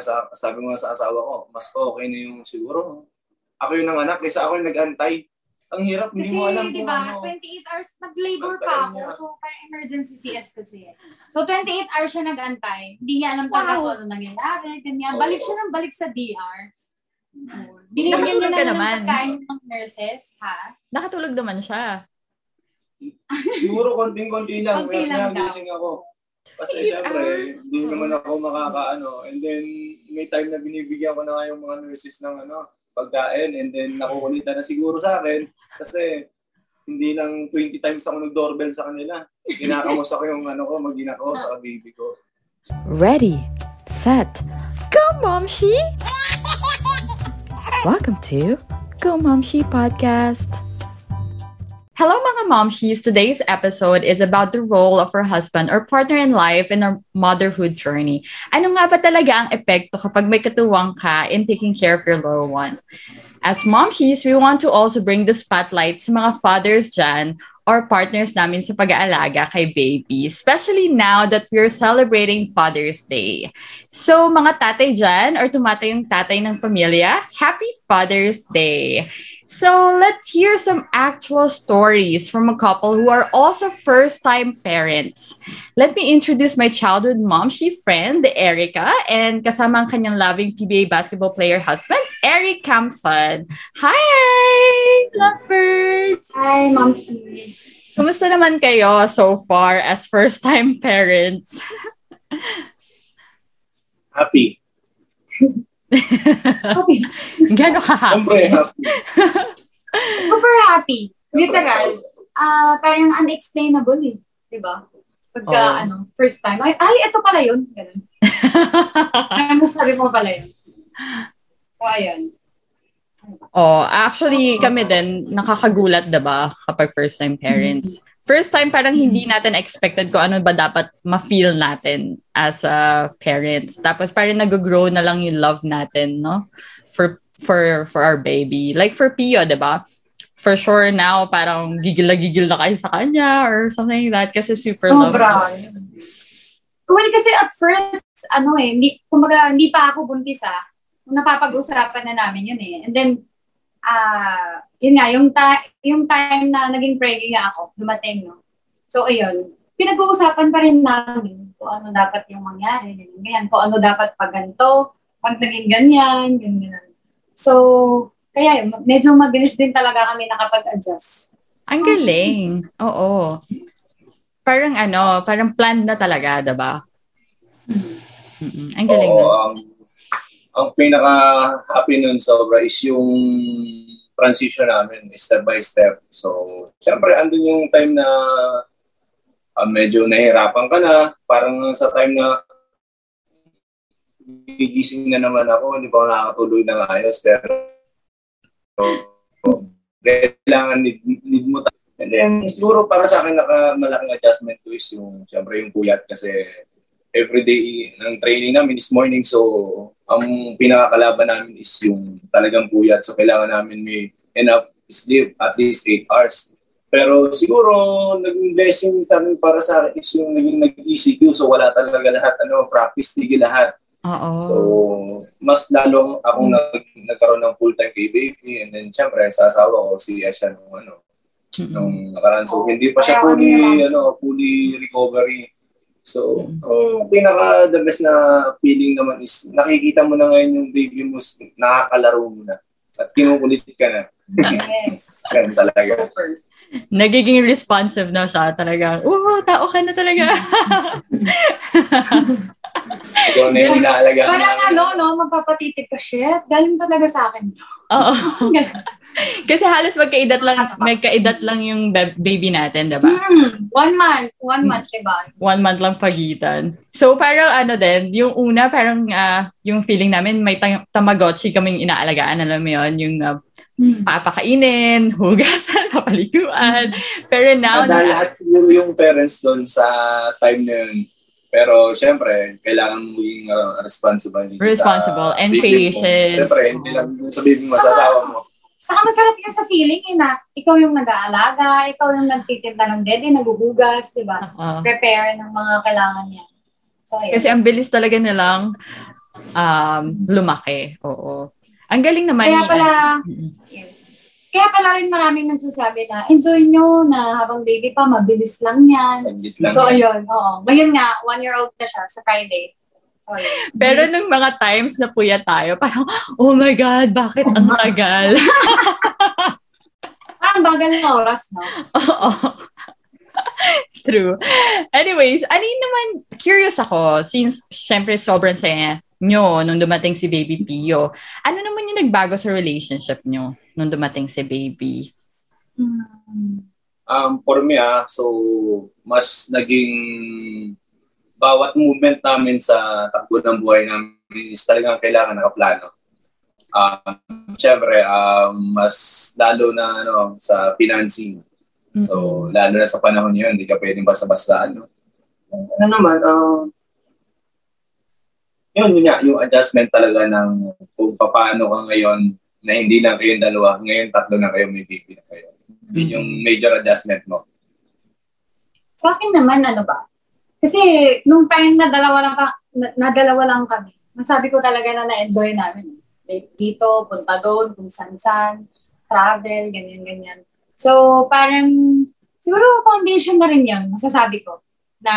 sa, sabi mo nga sa asawa ko, mas okay na yung siguro. Ako yung nanganak, kaysa ako yung nag-antay. Ang hirap, hindi Kasi, mo alam kung ba, ano. 28 hours, nag-labor pa ako. niya. So, parang emergency CS kasi. So, 28 hours siya nag-antay. Hindi niya alam talaga Wow. kung ano nangyayari. Ganyan. Balik siya ng balik sa DR. Binigyan niya na ng naman. pagkain ng nurses, ha? Nakatulog naman siya. Siguro konting-konti lang. Konti lang daw. nagising ako. Kasi Eight syempre, hindi naman ako makakaano. And then, may time na binibigyan ko na nga yung mga nurses ng ano, pagkain. And then, nakukulitan na siguro sa akin. Kasi, hindi lang 20 times ako nag-doorbell sa kanila. Kinakamusta ko yung ano ko, mag ko sa baby ko. Ready, set, go, Momshi! Welcome to Go Momshi Podcast. Hello mga momshies! Today's episode is about the role of our husband or partner in life in our motherhood journey. Ano nga ba talaga ang epekto kapag may katuwang ka in taking care of your little one? As momshies, we want to also bring the spotlight sa mga fathers dyan or partners namin sa pag-aalaga kay baby, especially now that we're celebrating Father's Day. So, mga tatay dyan or tumatay yung tatay ng pamilya, Happy Father's Day! So let's hear some actual stories from a couple who are also first time parents. Let me introduce my childhood mom, she friend, Erica, and kasama ang kanyang loving PBA basketball player husband, Eric Campson. Hi! Lovebirds! Hi, Mom. Kumusta naman kayo so far as first time parents? Happy. Okay. Gano'n ka happy? Siyempre, happy. Super happy. Literal. Ah, parang unexplainable eh. Di ba? Pagka, Oo. ano, first time, ay, ay, ito pala yun. Ganun. Ay, sabi mo pala yun. So, ayun. Oh, actually kami din nakakagulat 'di ba kapag first time parents. First time parang hindi natin expected ko ano ba dapat ma-feel natin as a parents. Tapos parang nag-grow na lang yung love natin, no? For for for our baby. Like for Pio, 'di ba? For sure now parang gigil na gigil na kayo sa kanya or something like that kasi super love. Sobra. Well, kasi at first, ano eh, hindi, kumbaga, hindi pa ako buntis ah. Napapag-usapan na namin yun eh. And then, ah, yun nga, yung, ta- yung time na naging pregnant nga ako, dumating, no? So, ayun, pinag-uusapan pa rin namin kung ano dapat yung mangyari, ganyan, ganyan. Kung ano dapat pag ganito, pag naging ganyan, ganyan. So, kaya yun, medyo mabilis din talaga kami nakapag-adjust. Ang galing. Oo. Parang ano, parang planned na talaga, 'di ba? Mm-mm. Ang galing Oo, na. ang, ang pinaka-happy nun sobra is yung transition namin, step by step. So, syempre, andun yung time na ah, medyo nahirapan ka na. Parang sa time na gigising na naman ako, hindi pa ako nakakatuloy ng ayos. Pero, so, kailangan need, need mo ta- And then, siguro para sa akin, naka, malaking adjustment to is yung, syempre, yung puyat kasi everyday ng training namin is morning. So, ang pinakakalaban namin is yung talagang puyat. So, kailangan namin may enough sleep, at least 8 hours. Pero siguro, naging blessing namin para sa akin is yung naging nag-ECQ. So, wala talaga lahat, ano, practice, tigil lahat. Oo. So, mas lalong akong nag, nagkaroon ng full-time kay baby. And then, syempre, sa asawa ko, si Asha nung, ano, Mm-mm. nung nakaraan. So, hindi pa siya fully, ano ano, fully recovery. So, ang pinaka the best na feeling naman is nakikita mo na ngayon yung baby mo, nakakalaro mo na. At kinukulit ka na. Yes. Ganun talaga. Super. Nagiging responsive na siya talaga. Oo, tao ka na talaga. Ikaw na yung inaalaga. Parang ano, no, magpapatitig ka, shit, galing talaga sa akin. Oo. Kasi halos magkaidat lang, magkaidat lang yung ba- baby natin, 'di ba? Hmm, one month, one month, diba? One month lang pagitan. So parang ano din, yung una parang ah, yung feeling namin may tam- tamagotchi kaming inaalagaan, alam mo yun, yung ah, Hmm. papakainin, hugasan, papaliguan. Pero now, Handa lahat siguro yung parents doon sa time na yun. Pero syempre, kailangan mo yung uh, responsible. dito Responsible sa and mo. patient. Syempre, hindi lang sa baby mo, sa asawa mo. Saka masarap yun sa feeling yun na ikaw yung nag-aalaga, ikaw yung nagtitimpla ng dede, naguhugas, di ba? ah, Prepare ng mga kailangan niya. So, ayun. kasi ang bilis talaga nilang um, lumaki. Oo. Ang galing naman Kaya pala, yes. Kaya pala rin maraming nagsasabi na, enjoy nyo na habang baby pa, mabilis lang yan. Lang. So, ayun, oo. Ngayon nga, one-year-old na siya sa Friday. Pero nung mga times na puya tayo, parang, oh my God, bakit ang tagal? Parang bagal ng oras, no? Oo. True. Anyways, ano yun naman, curious ako, since syempre sobrang saya nyo nung dumating si Baby Pio. Ano naman yung nagbago sa relationship nyo nung dumating si Baby? Hmm. Um, for me, ah, so, mas naging bawat movement namin sa takbo ng buhay namin is talagang kailangan nakaplano. Um, Siyempre, um, mas lalo na ano, sa financing. So, lalo na sa panahon yun, hindi ka pwedeng basta-basta. Ano, ano naman, um, yun, yun nga, yung adjustment talaga ng kung paano ka ngayon na hindi lang kayong dalawa, ngayon tatlo na kayo, may baby na kayo. Yun yung major adjustment mo. Sa akin naman, ano ba? Kasi, nung time na dalawa lang, pa, na, na dalawa lang kami, masabi ko talaga na na-enjoy namin. Like, dito, punta doon, kung san-san, travel, ganyan-ganyan. So, parang, siguro foundation na rin yun, masasabi ko. Na,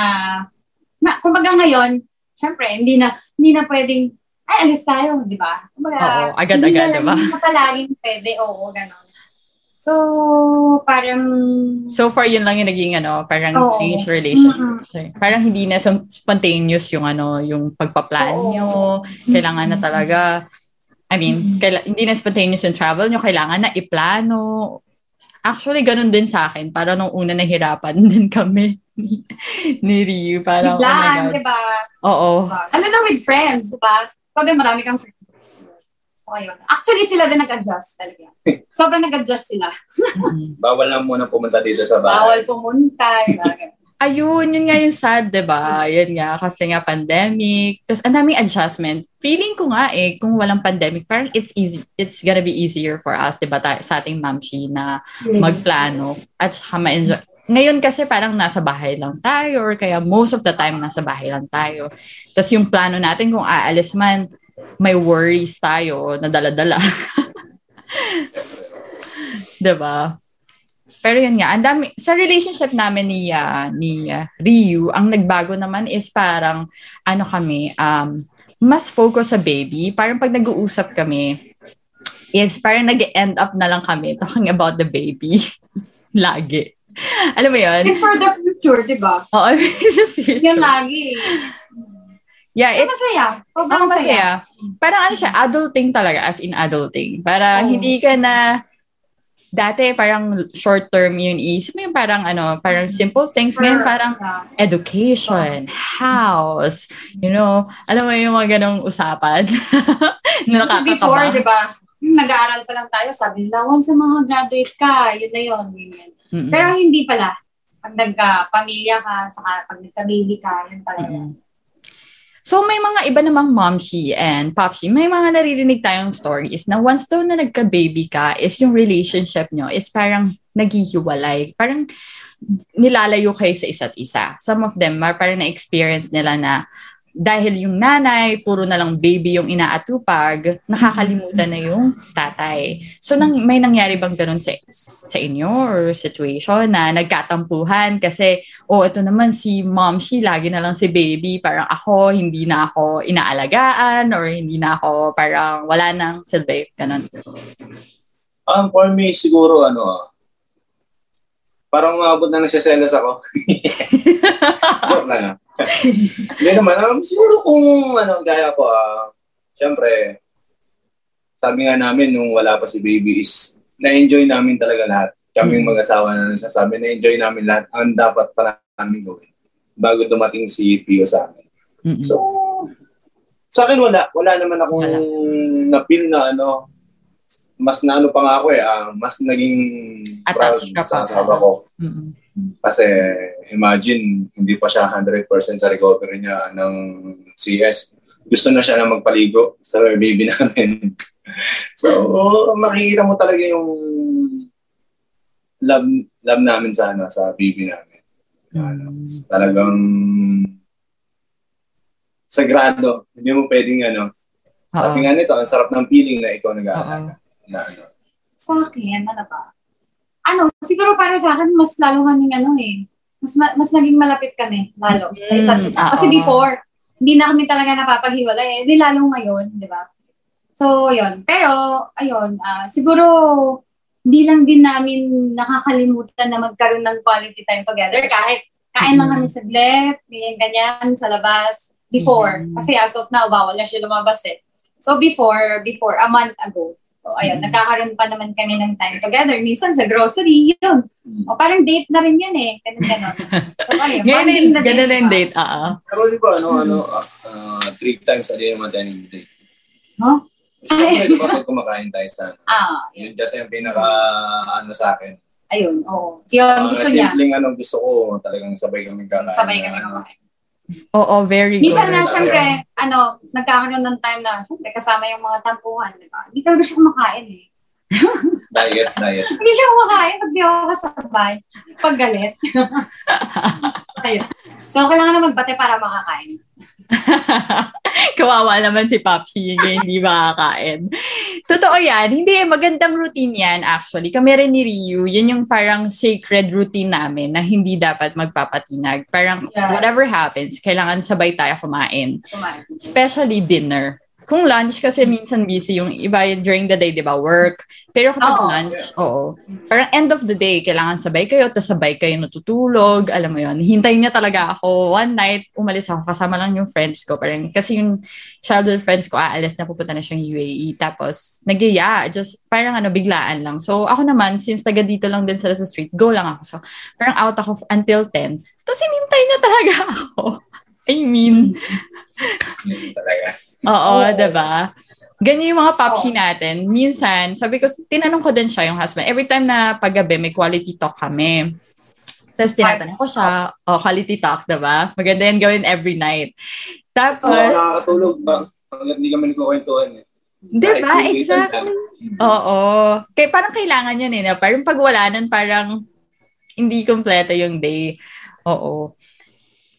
na kumbaga ngayon, syempre, hindi na, hindi na pwedeng, ay, alis tayo, di ba? Kumbaga, Oo, agad-agad, di ba? Hindi na palaging pwede, oo, gano'n. So, parang, So far, yun lang yung naging ano, parang Oo. change relationship. Mm-mm. So, parang hindi na spontaneous yung ano, yung pagpa-plan Oo. nyo. Kailangan na talaga, I mean, kaila- hindi na spontaneous yung travel nyo, kailangan na iplano. Actually, ganun din sa akin. Para nung una nahirapan din kami ni, ni Ryu. Parang, oh my biglaan, God. di ba? Oo. Lalo na with friends, di ba? Sabi, marami kang friends. So, ayun. Actually, sila din nag-adjust talaga. Sobrang nag-adjust sila. Bawal lang muna pumunta dito sa Bawal bahay. pumunta. di ba? Ayun, yun nga yung sad, di ba? Yun nga, kasi nga pandemic. Tapos, ang daming adjustment. Feeling ko nga eh, kung walang pandemic, parang it's easy, it's gonna be easier for us, di ba, ta- sa ating mamshi na magplano at saka ma-enjoy. Ngayon kasi parang nasa bahay lang tayo or kaya most of the time nasa bahay lang tayo. Tapos yung plano natin kung aalis man, may worries tayo na dala-dala. 'Di ba? Pero yun nga, ang dami, sa relationship namin ni, ah, ni ah, Ryu, ang nagbago naman is parang, ano kami, um, mas focus sa baby. Parang pag nag-uusap kami, is parang nag-end up na lang kami talking about the baby. Lagi. Alam mo yun? And for the future, di ba? Oo, in the future. Yan lagi. Yeah, Pero it's masaya. Sobrang ang masaya. masaya. Parang ano siya, adulting talaga, as in adulting. Para Oo. hindi ka na, dati parang short term yun is, may parang ano, parang simple things. Ngayon parang education, house, you know, alam mo yung mga ganong usapan na Kasi before, di ba, yung nag-aaral pa lang tayo, sabi nila, once sa mga graduate ka, yun na yun. ganyan. Mm-mm. Pero hindi pala. Pag nagka-pamilya ka, saka pag nagka-baby ka, yun pala. Mm-mm. So may mga iba namang momshi and popshi, may mga naririnig tayong stories na once daw na nagka-baby ka is yung relationship nyo is parang naghihiwalay. Parang nilalayo kayo sa isa't isa. Some of them, mar- parang na-experience nila na dahil yung nanay, puro na lang baby yung inaatupag, nakakalimutan na yung tatay. So, nang, may nangyari bang ganun sa, sa inyo or situation na nagkatampuhan kasi, oh, ito naman si mom, she lagi na lang si baby, parang ako, hindi na ako inaalagaan or hindi na ako, parang wala nang silbi, ganun. Um, for me, siguro, ano, ah, parang umabot na nagsiselos ako. Joke lang. Hindi naman, um, siguro kung, ano, gaya ko, ah, syempre, sabi nga namin nung wala pa si baby is, na-enjoy namin talaga lahat. Kaming Mm. mag-asawa na nagsasabi, na-enjoy namin lahat ang dapat pa namin gawin bago dumating si Pio sa amin. Mm-mm. So, sa akin wala. Wala naman akong Wala. na-feel na ano, mas na ano pa nga ako eh, ah, mas naging proud Attached ka pa. sa asawa ko. Mm-mm. Kasi imagine, hindi pa siya 100% sa recovery niya ng CS. Gusto na siya na magpaligo sa baby namin. so, makikita mo talaga yung love, love namin sa, ano, sa baby namin. Ano, Mm. talagang sagrado. Hindi mo pwedeng ano. Sabi nga nito, ang sarap ng feeling na ikaw nag-aalaga. Na, ano. Sa akin, ano ba? Ano, siguro para sa akin, mas lalo kaming ano eh. Mas, ma- mas naging malapit kami, lalo, sa isa't Mm, isa. Kasi oo. before, hindi na kami talaga napapaghiwalay. Eh, di lalo ngayon, di ba? So, yun. Pero, ayun, ah, siguro, hindi lang din namin nakakalimutan na magkaroon ng quality time together. Kahit kain lang Mm. kami saglit, ganyan, ganyan, sa labas. Before. Mm. Kasi as of now, bawal na siya lumabas eh. So, before, before, a month ago. So, ayun, Mm. nagkakaroon pa naman kami ng time together. Minsan sa grocery, yun. Mm. O parang date na rin yun eh. Ganun, ganun. So, ayun, bonding na ganun na yung ba? date. Oo. Pero di ba, ano, ano, ah, ah, three times a day naman tayo ng date. Huh? Siyempre, di ba, pag kumakain tayo sa, Ah, yun kasi yung pinaka, ano sa akin. ayun, oo. Yun, gusto niya. simpleng ano, gusto ko, talagang sabay kami kakain. Sabay kami ano. Oo, very good. Minsan nga, Ayun. syempre, ano, nagkakaroon ng time na, syempre, kasama yung mga tampuhan, di ba? Hindi talaga siya kumakain eh. Diet, diet. Hindi siya kumakain pag di ako kasabay. Pag galit. So, kailangan na magbate para makakain. Kawawa naman si Papsi, hindi, hindi makakain. Totoo yan. Hindi, eh, magandang routine yan actually. Kami rin ni Ryu, yun yung parang sacred routine namin na hindi dapat magpapatinag. Parang Yeah. whatever happens, kailangan sabay tayo kumain. Kumain. Especially dinner. Kung lunch kasi minsan busy yung iba during the day, di ba, work. Pero kapag Oo. lunch, oo. Parang end of the day, kailangan sabay kayo, tapos sabay kayo natutulog, alam mo yon Hintayin niya talaga ako. One night, umalis ako, kasama lang yung friends ko. Parang, kasi yung childhood friends ko, aalis na pupunta na siyang UAE. Tapos, nagyaya, just parang ano, biglaan lang. So, ako naman, since taga dito lang din sila sa street, go lang ako. So, parang out ako until 10. Tapos, hinintay niya talaga ako. I mean, talaga. Oo, Oo. diba? Ganyan yung mga popsi natin. Minsan, sabi ko, tinanong ko din siya, yung husband. Every time na paggabi, may quality talk kami. Tapos tinatanong ko siya, oh, quality talk, diba? Maganda yan gawin every night. Oo, Tapos, nakakatulog ba? Hindi kami nagkukwentuhan eh. diba? Exactly. Oo. Kaya parang kailangan yun eh. Na parang pag wala nun, parang hindi kompleto yung day. Oo.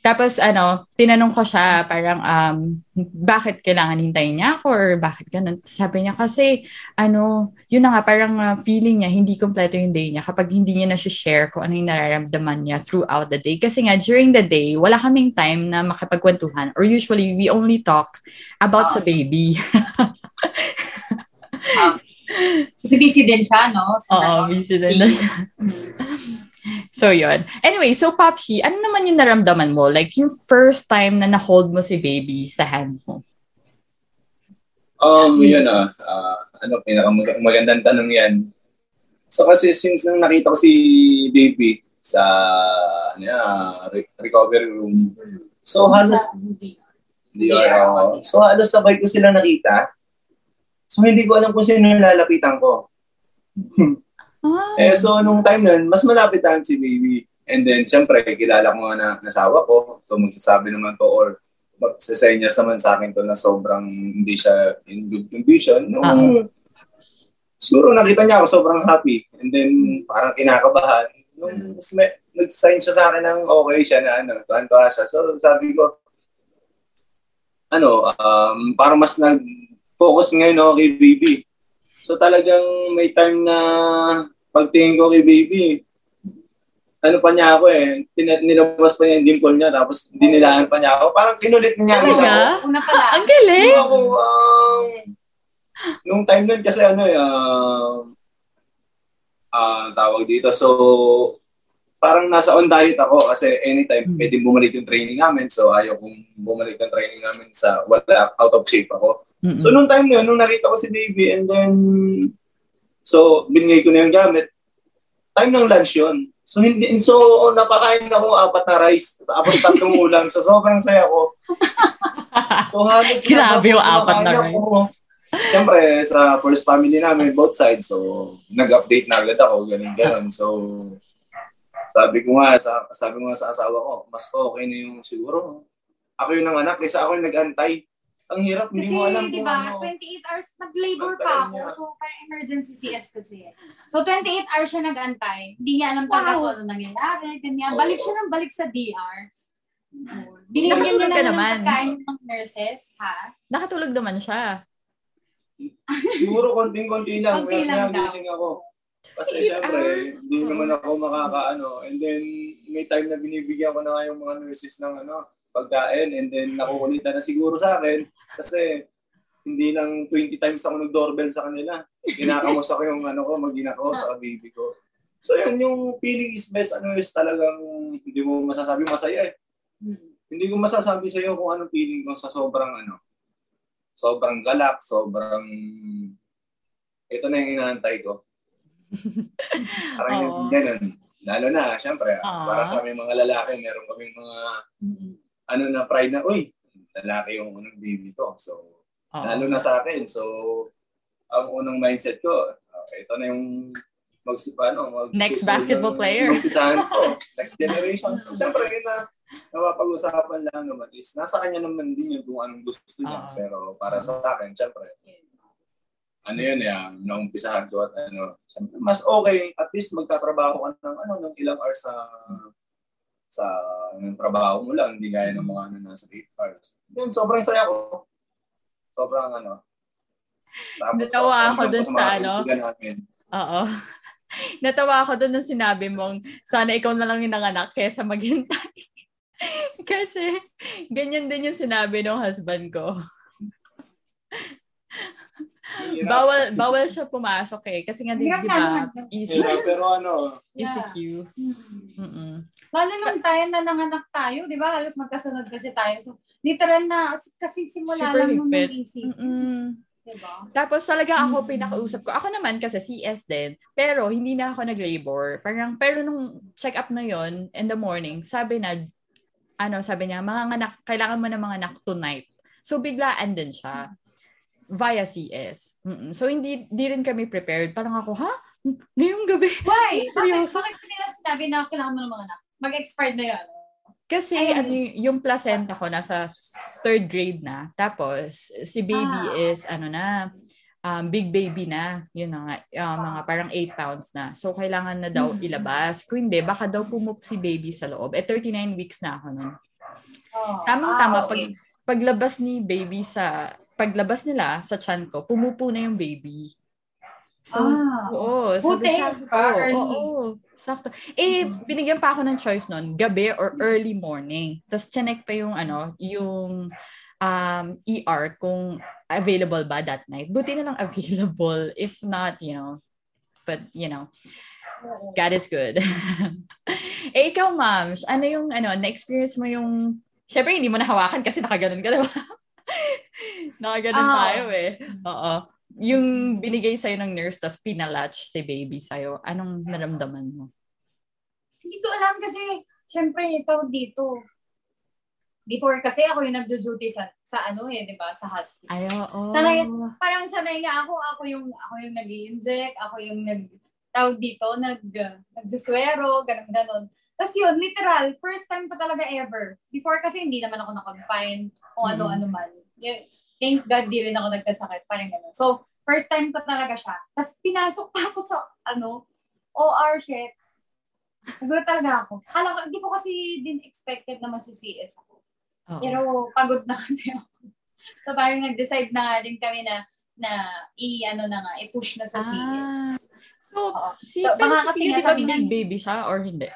Tapos ano, tinanong ko siya parang um, bakit kailangan hintayin niya ako or bakit ganun. Sabi niya kasi ano, yun na nga parang uh, feeling niya hindi kompleto yung day niya kapag hindi niya na share kung ano yung nararamdaman niya throughout the day. Kasi nga during the day, wala kaming time na makipagkwentuhan or usually we only talk about sa baby. Kasi busy din siya, no? Sa Oo, ano. busy din siya. So, yun. Anyway, so Popshi, ano naman yung naramdaman mo? Like, yung first time na na-hold mo si baby sa hand mo. Um, yun ah, ah, ano, pinakamagandang tanong yan. So kasi since nung nakita ko si baby sa ano yan, re- recovery room, so halos, Sa movie. hindi ako, so halos sabay ko sila nakita. So hindi ko alam kung sino yung lalapitan ko. Ah. Eh, so nung time nun, mas malapitan si baby. And then, syempre, kilala ko nga na nasawa ko. So magsasabi naman to or magsasenyas naman sa akin to na sobrang hindi siya in good condition. Nung, Ah. siguro nakita niya ako sobrang happy. And then, parang kinakabahan. Nung may, nag-sign siya sa akin ng okay siya na ano, tuwan-tuwa siya. So sabi ko, ano, um, parang mas nag-focus ngayon ako kay baby. So talagang may time na pagtingin ko kay baby, ano pa niya ako eh, tin- nilabas pa niya yung dimple niya, tapos dinilaan pa niya ako. Parang kinulit niya agad ako. Una pa lang. Ang galing! Yung ako, um, nung time nun kasi ano eh, um, ah, tawag dito. So, parang nasa on diet ako kasi anytime Mm. pwedeng bumalik yung training namin. So, ayaw kong bumalik yung training namin sa wala, out of shape ako. Mm-mm. So, nung time na yun, nung nakita ko si baby and then, so, binigay ko na yung gamit, time ng lunch yun. So, hindi, so, napakain ako apat na rice, tapos tatlong ulam. So, sobrang saya ko. So, halos Grabe yung apat na kumakain ako. Siyempre, sa first family namin, both sides. So, nag-update na agad ako, ganun, ganun. So, sabi ko nga, sa, sabi ko nga sa asawa ko, mas okay na yung siguro. Ako yung nanganak, kaysa ako yung nag-antay. Ang hirap, hindi Kasi, mo alam kung ba, ano. 28 hours, nag-labor pa ako. niya. So, parang emergency CS kasi. So, 28 hours siya nag-antay. Hindi niya alam talaga Wow. kung ano nangyayari, ganyan. Oo. Balik siya ng balik sa DR. Binigyan Nakatulog na ka ng naman. pagkain ng nurses, ha? Nakatulog naman siya. Siguro konting-konti lang. Konti May lang daw. gising ako. Kasi syempre, hindi naman ako makakaano. And then, may time na binibigyan ko na nga yung mga nurses ng ano, pagkain. And then, nakukulitan na siguro sa akin. Kasi, hindi lang 20 times ako nag-doorbell sa kanila. Kinakamos ako yung ano ko, mag-ina ko sa baby ko. So, yun yung feeling is best. Ano is talagang, hindi mo masasabi masaya eh. Hindi ko masasabi sa iyo kung anong feeling ko sa sobrang ano, sobrang galak, sobrang ito na yung inaantay ko. Parang yung ganun. Lalo na, syempre, Oo. para sa aming mga lalaki, meron kaming mga ano na pride na, uy, lalaki yung unang baby ko. So, Oo. lalo na sa akin. So, ang unang mindset ko, uh, ito na yung mag, ano, mag Next basketball player. Umpisahan ko. Next generation. So, Siyempre, yun na napapag-usapan lang naman is nasa kanya naman din yung kung anong gusto niya. Oo. Pero para sa akin, syempre, ano yun, yung naumpisahan ko at ano, syempre, mas okay, at least magtatrabaho ka ng, ano, ng ilang hours sa sa ng trabaho mo lang, hindi gaya ng mga ano, nasa 8 hours. Yun, sobrang saya ko. Sobrang ano. Tapos, Natawa ako hanggang dun sa ano. Oo. Natawa ako doon nung sinabi mong sana ikaw na lang yung nanganak kesa maghintay. Kasi ganyan din yung sinabi ng husband ko. Bawal bawal siya pumasok eh. Kasi nga di, di ba, easy, Hirap, pero ano, ECQ. Hmm. Mm-mm. Lalo nung tayo na nanganak tayo, di ba? Halos magkasunod kasi tayo. So, literal na, kasi simula Super lang nung higpit. isip. Mm-mm. Di ba? Tapos talaga ako Mm. pinakausap ko. Ako naman kasi CS din. Pero hindi na ako nag-labor. Parang, pero nung check-up na yon in the morning, sabi na, ano, sabi niya, mga anak, kailangan mo ng mga anak tonight. So, biglaan din siya via CS. Mm-mm. So, hindi di rin kami prepared. Parang ako, ha? Ngayong gabi? Why? Bakit, Seryoso? bakit nila sinabi na kailangan mo ng mga anak? Mag-expired na yun. Kasi Ayun. ano yung placenta ko nasa third grade na. Tapos si baby Ah. is ano na um, big baby na. Yun na nga, uh, mga parang 8 pounds na. So kailangan na daw ilabas. Kung hindi, baka daw pumup si baby sa loob. Eh 39 weeks na ako nun. Oh. Tamang-tama Ah, pag okay. paglabas ni baby sa paglabas nila sa chan ko, pumupo na yung baby. So, Ah. oo. sabi ah, early. Oo, sakto. Eh, binigyan pa ako ng choice nun, gabi or early morning. Tapos, chinek pa yung, ano, yung um, ER kung available ba that night. Buti na lang available. If not, you know, but, you know, God is good. eh, ikaw, ma'am, ano yung, ano, na-experience mo yung, syempre, hindi mo nahawakan kasi nakaganon ka, diba? Nakaganon Ah. tayo eh. Oo. Yung binigay sa'yo ng nurse, tapos pinalatch si baby sa'yo, anong naramdaman mo? Hindi ko alam kasi, syempre, ito dito. Before kasi ako yung nag-duty sa, sa ano eh, di ba? Sa hospital. Ay, oo. Sanay, parang sanay nga ako, ako yung, ako yung nag inject ako yung nag, tawag dito, nag, nagsuswero, ganun, ganun. Tapos yun, literal, first time ko talaga ever. Before kasi hindi naman ako nakag-fine kung ano-ano man. Y- Thank God, di rin ako nagkasakit, parang ganun. So, first time ko talaga siya. Tapos pinasok pa ako sa, ano, OR shit. Nagulat talaga ako. Alam ko, hindi ko kasi din expected na CS ako. Oo. Pero pagod na kasi ako. So parang nag-decide na nga din kami na na i-ano na nga, i-push na sa Ah. CS. So, Oo. si, So, baka si kasi nga sabi nga- baby siya or hindi?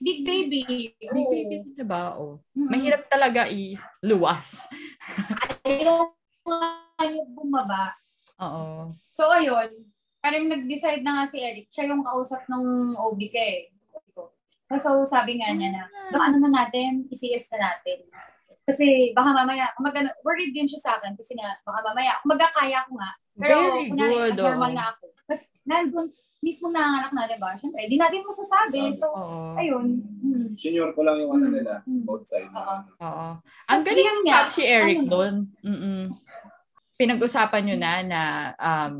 Big baby. Big oo. baby, di ba? Oh. Mm. Mahirap talaga i-luwas. Ayaw yung bumaba. Oo. So ayun, parang nag-decide na nga si Eric. Siya yung kausap ng OB ka eh. So sabi nga niya na, baka ano na natin, i-CS na natin. Kasi baka mamaya, kumaga, worried din siya sa akin kasi nga, baka mamaya, kumaga kaya ko nga. Pero Very kunwari, good, normal na ako. Tapos nandun, mismo nanganak na, diba? Siyempre, di natin masasabi. So, Oo. ayun. Hmm. senior ko lang yung ano nila, Mm. both side. Oo. Oo. Ang Tapos galing yun ng nga, top si Eric ano- doon. Mm-mm. Pinag-usapan nyo na na um,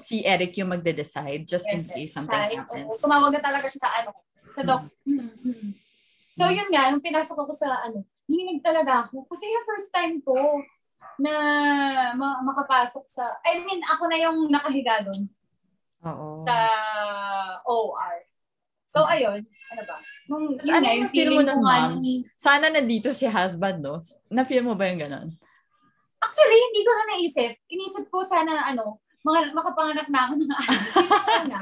si Eric yung magde-decide just in Yes, case yes. something Sa- happens. oo, tumawag na talaga siya sa ano, sa doc. Mm. Mm, mm. So yun nga, nung pinasok ako sa ano, hinig talaga ako. Kasi yung first time ko na ma- makapasok sa, I mean, ako na yung nakahiga doon Oo. sa OR. So ayun, ano ba? Nung, yun ano nga, yung yung feel mo feeling nga ma'am? nung- Sana nandito si husband, no? Na-feel mo ba yung ganon? Actually, hindi ko na naisip. Inisip ko sana, ano, mga, makapanganak na ako ng lang na.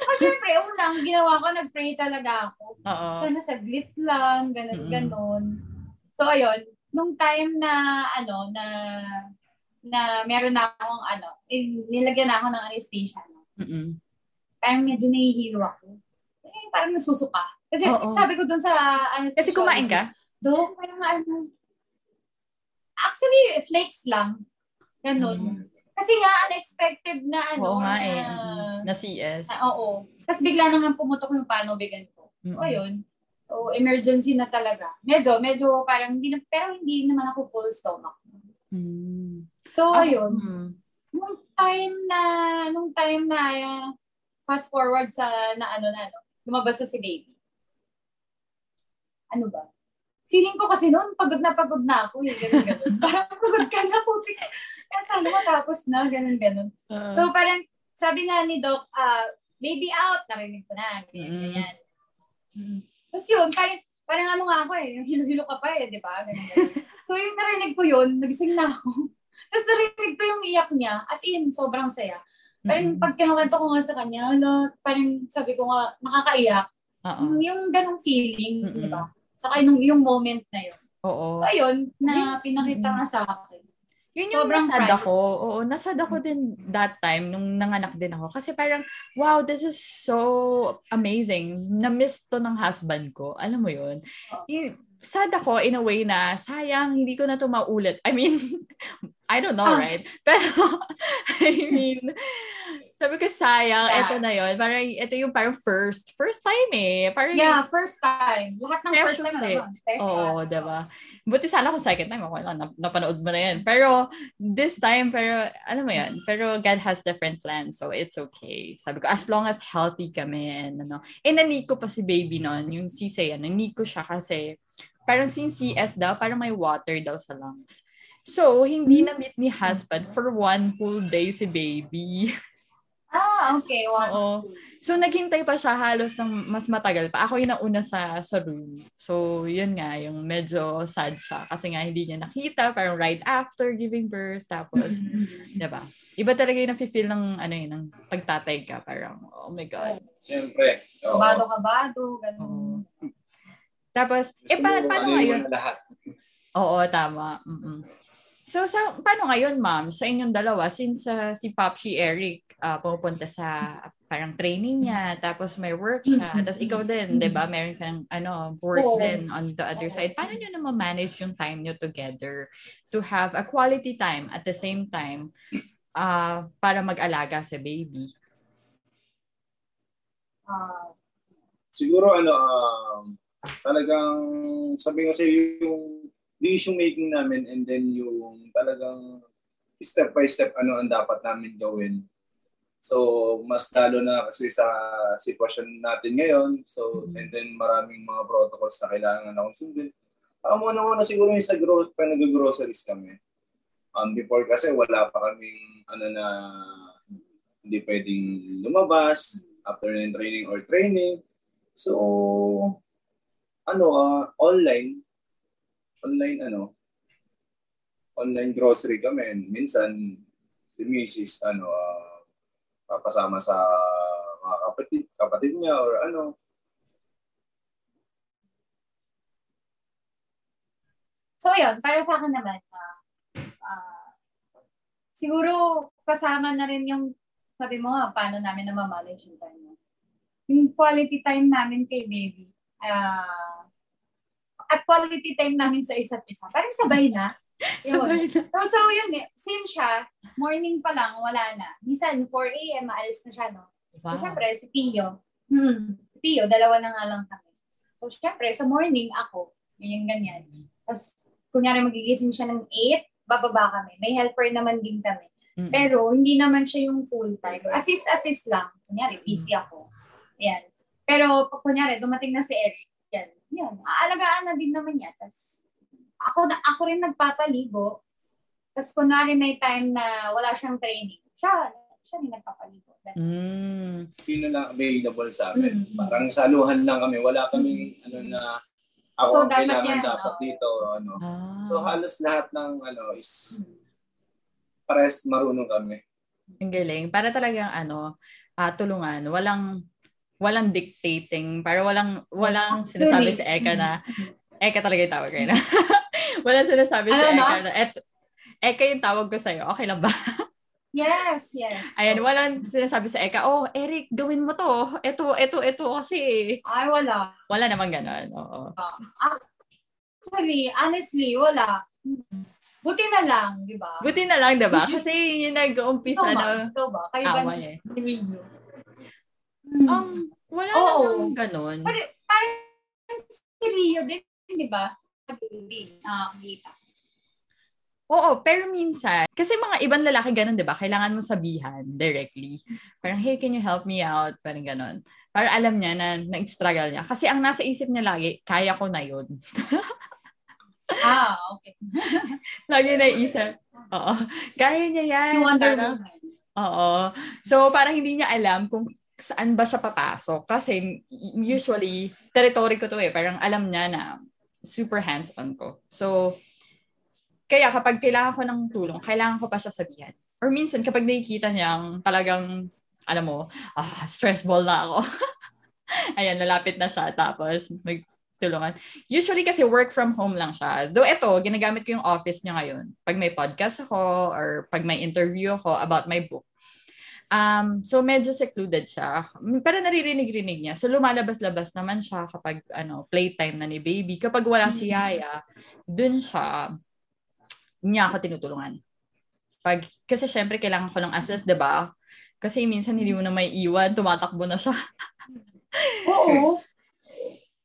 O syempre, unang ginawa ko, nag-pray talaga ako. Oo. Sana saglit lang, ganun, Mm-mm. ganon. So, ayun, nung time na, ano, na, na meron na akong, ano, nilagyan na ako ng anesthesia, no? Mm-mm. parang medyo nahihilo ako. Eh, parang nasusuka. Kasi Oo. sabi ko dun sa anesthesia. Kasi kumain ka? Do, parang ano. Actually, flakes lang. Ganun. Mm. Kasi nga, unexpected na ano. Oo nga na, eh. Mm. Na CS. na- oo. Tapos bigla na nga pumutok yung panobigan ko. Mm-mm. So, ayun. So, emergency na talaga. Medyo, medyo parang hindi na, pero hindi naman ako full stomach. Mm. So, Ah, ayun. mm. Nung time na, nung time na, uh, fast forward sa, na ano na, ano, lumabas na si baby. Ano ba? Feeling ko kasi noon, pagod na pagod na ako eh. Ganun, ganun. parang pagod ka na, puti. Kaya sana matapos na, ganun, ganun. Ah. So parang, sabi nga ni Doc, ah, baby out, narinig ko na, ganyan, Mm. ganyan. Mm. Tapos yun, parang, parang ano nga ako eh, yung hilo-hilo ka pa eh, di ba? Ganun, ganun. so yung narinig ko yun, nagising na ako. Tapos narinig ko yung iyak niya, as in, sobrang saya. Parang Mm-mm. pag kinukwento ko nga sa kanya, ano, parang sabi ko nga, nakakaiyak. Oo. Yung ganong feeling, Mm-mm. di ba? Saka yung, yung moment na yun. Oo. So, ayun, na pinakita nga sa akin. Yun yung Sobrang nasad priceless. ako. Oo, nasad ako din that time nung nanganak din ako. Kasi parang, wow, this is so amazing. Na-miss to ng husband ko. Alam mo yun? Y- sad ako in a way na, sayang, hindi ko na to maulit. I mean, I don't know, Ah. right? Pero, I mean, sabi ko, sayang, Yeah. eto na yun. Parang, ito yung parang first, first time eh. Parang, Yeah, first time. Lahat ng first time, eh. special. Oo, diba? Buti sana kung second time, okay lang, nap- napanood mo na yan. Pero, this time, pero, alam mo yan, pero God has different plans, so it's okay. Sabi ko, as long as healthy kami, and ano. Eh, naniko pa si baby noon, yung si Seiya, naniko siya kasi, parang since CS daw, parang may water daw sa lungs. So, hindi na-meet ni husband for one whole day si baby. Ah, okay. Wow. Oo. So, naghintay pa siya halos ng mas matagal pa. Ako yung nauna sa, sa room. So, yun nga, yung medyo sad siya. Kasi nga, hindi niya nakita. Parang right after giving birth. Tapos, Mm-hmm. di ba? Iba talaga yung nafe-feel ng, ano yun, ng pagtatay ka. Parang, oh my God. Siyempre. oo. Kabado-kabado, ganun. Tapos, Gusto eh, pa- paano ano ngayon? lahat. Oo, tama. Mm-mm. So, sa, paano ngayon, ma'am, sa inyong dalawa, since uh, si Popshi Eric uh, pumupunta sa parang training niya, tapos may work siya, tapos ikaw din, di ba, meron kang ano, work Oo. din on the other side. Paano nyo naman manage yung time nyo together to have a quality time at the same time uh, para mag-alaga sa baby? Ah, Siguro ano, um, talagang sabi nga sa'yo yung decision making namin and then yung talagang step by step ano ang dapat namin gawin. So, mas lalo na kasi sa sitwasyon natin ngayon. So, Mhm. and then maraming mga protocols na kailangan akong sundin. Um, una-una siguro yung sa gro- pa nag-groceries kami. Um, before kasi wala pa kaming ano na hindi pwedeng lumabas after ng training or training. So, ano, ah, online, online ano, online grocery kami. Minsan, si Mrs. ano, ah, papasama sa mga kapatid, kapatid niya or ano. So, yun, para sa akin naman, ah, ah, siguro kasama na rin yung, sabi mo nga, paano namin na manage yung time. Yung quality time namin kay baby. ah, at quality time namin sa isa't isa. Parang sabay na. Sabay na. So, so yun eh. Since siya, morning pa lang, wala na. Minsan, 4 a.m., maalis na siya, no? So, Wow. syempre, si Pio. Hmm. Pio, dalawa na nga lang kami. So, syempre, sa morning, ako. Yung ganyan. Tapos, kunyari magigising siya ng 8, bababa kami. May helper naman din kami. Mm-mm. Pero, hindi naman siya yung full time. Assist-assist lang. Kunyari, busy ako. Yan. Pero, kunyari, dumating na si Eric, yan. Yan. Aalagaan na din naman niya. Tapos, ako, na, ako rin nagpapaligo. Tapos, kunwari may time na wala siyang training. Siya, siya din nagpapaligo. Mm. Na lang available sa amin. Mm. Parang saluhan lang kami. Wala kaming ano na ako So, ang dapat kailangan yan, dapat oh. dito. Ano. Ah. So halos lahat ng ano is pares marunong kami. Ang galing. Para talagang ano, ah, tulungan. Walang walang dictating. Para walang walang sinasabi sa Eka na Eka talaga yung tawag na. walang sinasabi sa Ano, no? Eka na et, Eka yung tawag ko sa'yo. Okay lang ba? Yes, yes. Ayan, walang sinasabi sa Eka, oh, Eric, gawin mo to. Ito, ito, ito kasi. Ay, wala. Wala naman ganon. Oo. Actually, honestly, wala. Buti na lang, di ba? Buti na lang, diba? Kasi yun yung nag-uumpisa Ikaw ba? na Ikaw ba? Kayo ba away ni-review? Um, wala Oo. namang ganon. Parang, parang si Rio din, di ba? Hindi, nakakita. Oo, pero minsan, kasi mga ibang lalaki ganun, di ba? Kailangan mo sabihan directly. Parang, hey, can you help me out? Parang ganun. Para alam niya na na-struggle niya. Kasi ang nasa isip niya lagi, kaya ko na yun. Ah, okay. lagi naisip. Oo. Kaya niya yan. You Wonder Parang-. Oo. So, parang hindi niya alam kung saan ba siya papasok. Kasi usually, territory ko to eh. Parang alam niya na super hands-on ko. So, kaya kapag kailangan ko ng tulong, kailangan ko pa siya sabihan. Or minsan, kapag nakikita niyang talagang, alam mo, ah, stress ball na ako. Ayan, nalapit na siya. Tapos, magtulungan. Usually kasi work from home lang siya. Though ito, ginagamit ko yung office niya ngayon. Pag may podcast ako or pag may interview ako about my book. Um, so medyo secluded siya. Pero naririnig-rinig niya. So lumalabas-labas naman siya kapag ano, playtime na ni baby. Kapag wala si Yaya, dun siya niya ako tinutulungan. Pag, kasi syempre kailangan ko ng access, 'di ba? Kasi minsan hindi mo na may iwan, tumatakbo na siya. Oo.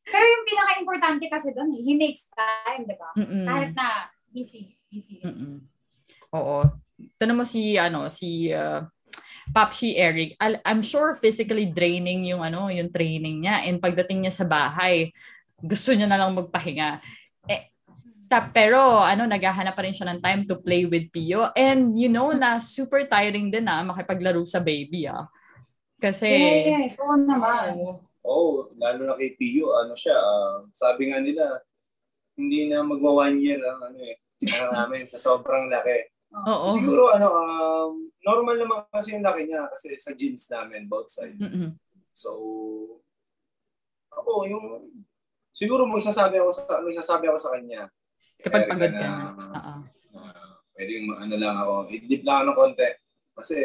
Pero yung pinaka-importante kasi doon, he makes time, di ba? Kahit na busy, busy. Mm-mm. Oo. Tanong mo si, ano, si uh, Papshi Eric. I'm sure physically draining yung, ano, yung training niya. And pagdating niya sa bahay, gusto niya na lang magpahinga. Eh, ta- pero, ano, naghahanap pa rin siya ng time to play with Pio. And, you know, na super tiring din, ah, makipaglaro sa baby, ah. Kasi, Yes, oo naman. Oo, oh, lalo na kay Pio, ano siya, ah, sabi nga nila, hindi na magwa one year ang ano eh, ano namin, sa sobrang laki. Oo. So, siguro, ano, um, normal naman kasi yung laki niya kasi sa genes namin, both side. Mm-mm. So, ako, yung, siguro magsasabi ako sa, magsasabi ako sa kanya. Kapag Eric, pagod ka na. Oo. ah, pwedeng ano lang ako, i-dip lang ako ng konti. Kasi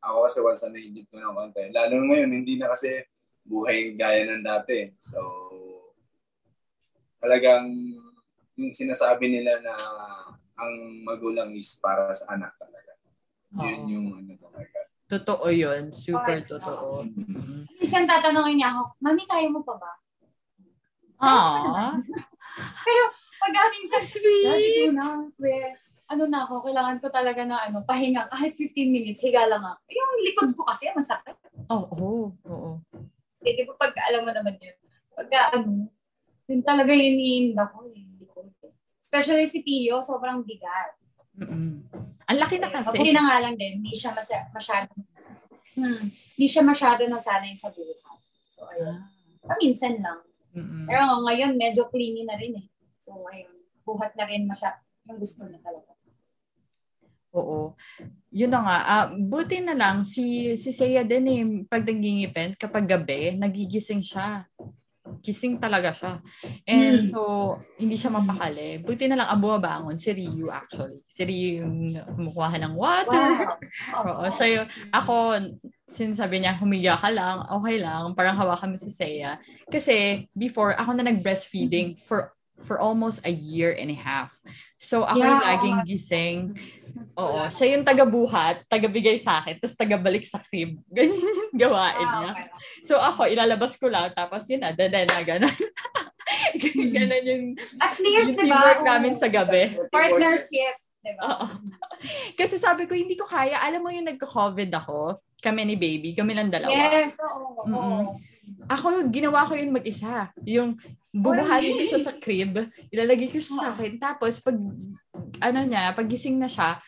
ako kasi once na i-dip ko ng konti. Lalo ngayon, hindi na kasi buhay gaya ng dati. So, talagang yung sinasabi nila na ang magulang is para sa anak talaga. Yun Oo. yung ano talaga. Totoo yun. Super Okay. totoo. Mm-mm. Minsan tatanungin niya ako, Mami, kaya mo pa ba? Aww. Pero pag minsan, Daddy Sweet. ko na, where, ano na ako, kailangan ko talaga na ano, pahinga kahit 15 minutes, higa lang ako. Yung likod ko kasi, masakit. Oo. Oo. Oo. Eh, di ba pag alam mo naman yun, pagka ano, yun talaga yung iniinda ko eh. Especially si Pio, sobrang bigat. Mm-mm. Ang laki na kasi. Mabuti na nga lang din, hindi siya masya, masyado, hmm, hindi siya masyado nasanay sa buhay. So, ayun. Paminsan lang. Mm-mm. Pero ngayon, medyo clingy na rin eh. So, ayun, buhat na rin masya, yung gusto niya talaga. Oo. Yun na nga. Ah, buti na lang si si Seiya din eh pag nagingipin kapag gabi nagigising siya. Gising talaga siya. And Hmm. so hindi siya mapakali. Buti na lang ang bumabangon si Ryu actually. Si Ryu yung kumukuha ng water. Oo, siya yung, ako, sinasabi niya, humiga ka lang, okay lang, parang hawakan mo si Seiya. Kasi, before, ako na nag-breastfeeding for for almost a year and a half. So, ako yung Yeah. laging gising. Oo, siya yung taga-buhat, taga-bigay sa akin, tapos taga-balik sa crib. Ganyan yung gawain Ah, niya. So, ako, ilalabas ko lang, tapos yun na, dada na, gano'n. Ganon yung, At least, yung di ba? teamwork oo, namin sa gabi. Partnership. Di ba? Oo. Kasi sabi ko, hindi ko kaya. Alam mo yung nagka-COVID ako, kami ni baby, kami lang dalawa. Yes, oo. oo. Mm-mm. Ako, ginawa ko yun mag-isa. Yung bubuhatin ko siya sa crib, ilalagay ko siya sa akin. Tapos, pag, ano niya, pag gising na siya,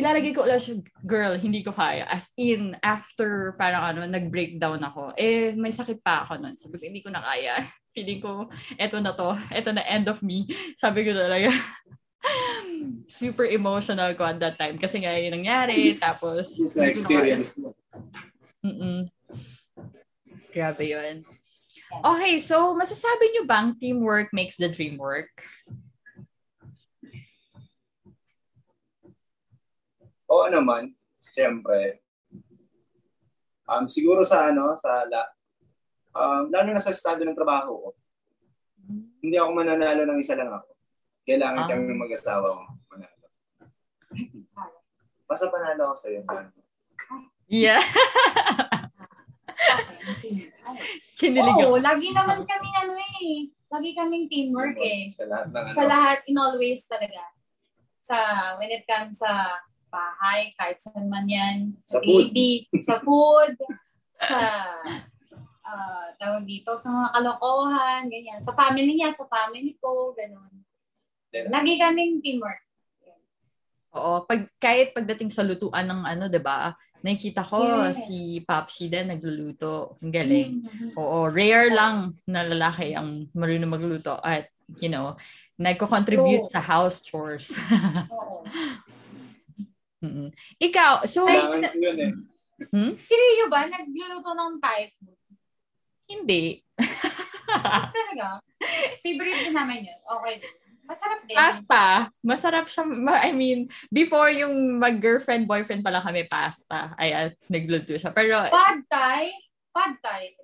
ilalagay ko ulit siya, girl, hindi ko kaya. As in, after parang ano, nag-breakdown ako, eh, may sakit pa ako nun. Sabi ko, hindi ko na kaya. Feeling ko, eto na to. Eto na end of me. Sabi ko talaga, super emotional ko at that time. Kasi nga yun nangyari. Tapos, Na experience mo. Mm-mm. Grabe yun. Okay, so masasabi nyo bang teamwork makes the dream work? Oo naman, siyempre. Um, siguro sa ano, sa la, um, lalo na sa estado ng trabaho ko, hindi ako mananalo ng isa lang ako. Kailangan Ah. kami ng mag-asawa ko manalo. Basta panalo ako sa'yo. man. Yeah. Kinilig Oo, ako. lagi naman kami ano eh. Lagi kaming teamwork eh. Sa lahat ng ano. Sa lahat, in always talaga. Sa, when it comes sa bahay, kahit saan man yan, sa, Sa food. baby, sa food, sa, ah, tawag dito, sa mga kalokohan, ganyan. Sa family niya, sa family ko, ganun. Lagi kaming teamwork. Oo, pag, kahit pagdating sa lutuan ng ano, 'di ba? Nakikita ko Yes. si Papsi din nagluluto. Ang galing. Mhm. Oo, rare lang na lalaki ang marunong magluto at, you know, nagko-contribute True. sa house chores. Oo. Mm-mm. Ikaw, so, Kailangan ko yun eh. hmm? Si Rio ba, nagluluto ng Thai food? Hindi. Talaga? Favorite din namin yun. Okay. Masarap din. Pasta. Masarap siya. ma- I mean, before yung mag-girlfriend, boyfriend pala kami, pasta. Ayan, nagluto siya. Pero, Pad Thai. Pad Thai.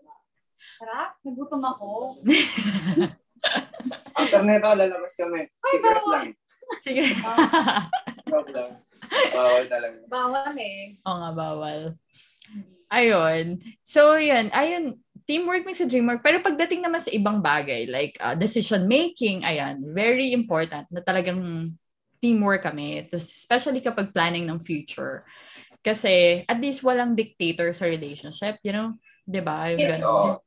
Sarap. Nagutom ako. After nito, lalabas kami. Secret bawal. lang. sige. Joke lang. Bawal talaga. Bawal eh. Oo nga, bawal. Ayun. So, yun. Ayun. Teamwork makes a dream work. Pero pagdating naman sa ibang bagay, like uh, decision making, ayan, very important na talagang teamwork kami. Especially kapag planning ng future. Kasi at least walang dictator sa relationship, you know? 'Di ba? Yung Yes, ganun.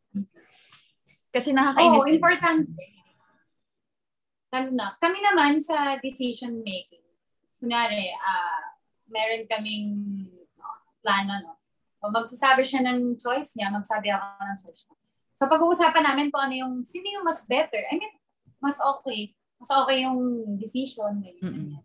Kasi nakakainis. Din. important. Lalo na. Kami naman sa decision making. Kunwari, ah, meron kaming ah, plano, no? So, magsasabi siya ng choice niya, magsabi ako ng choice niya. So, pag-uusapan namin kung ano yung, sino yung mas better. I mean, mas okay. Mas okay yung decision. ganyan, ganyan.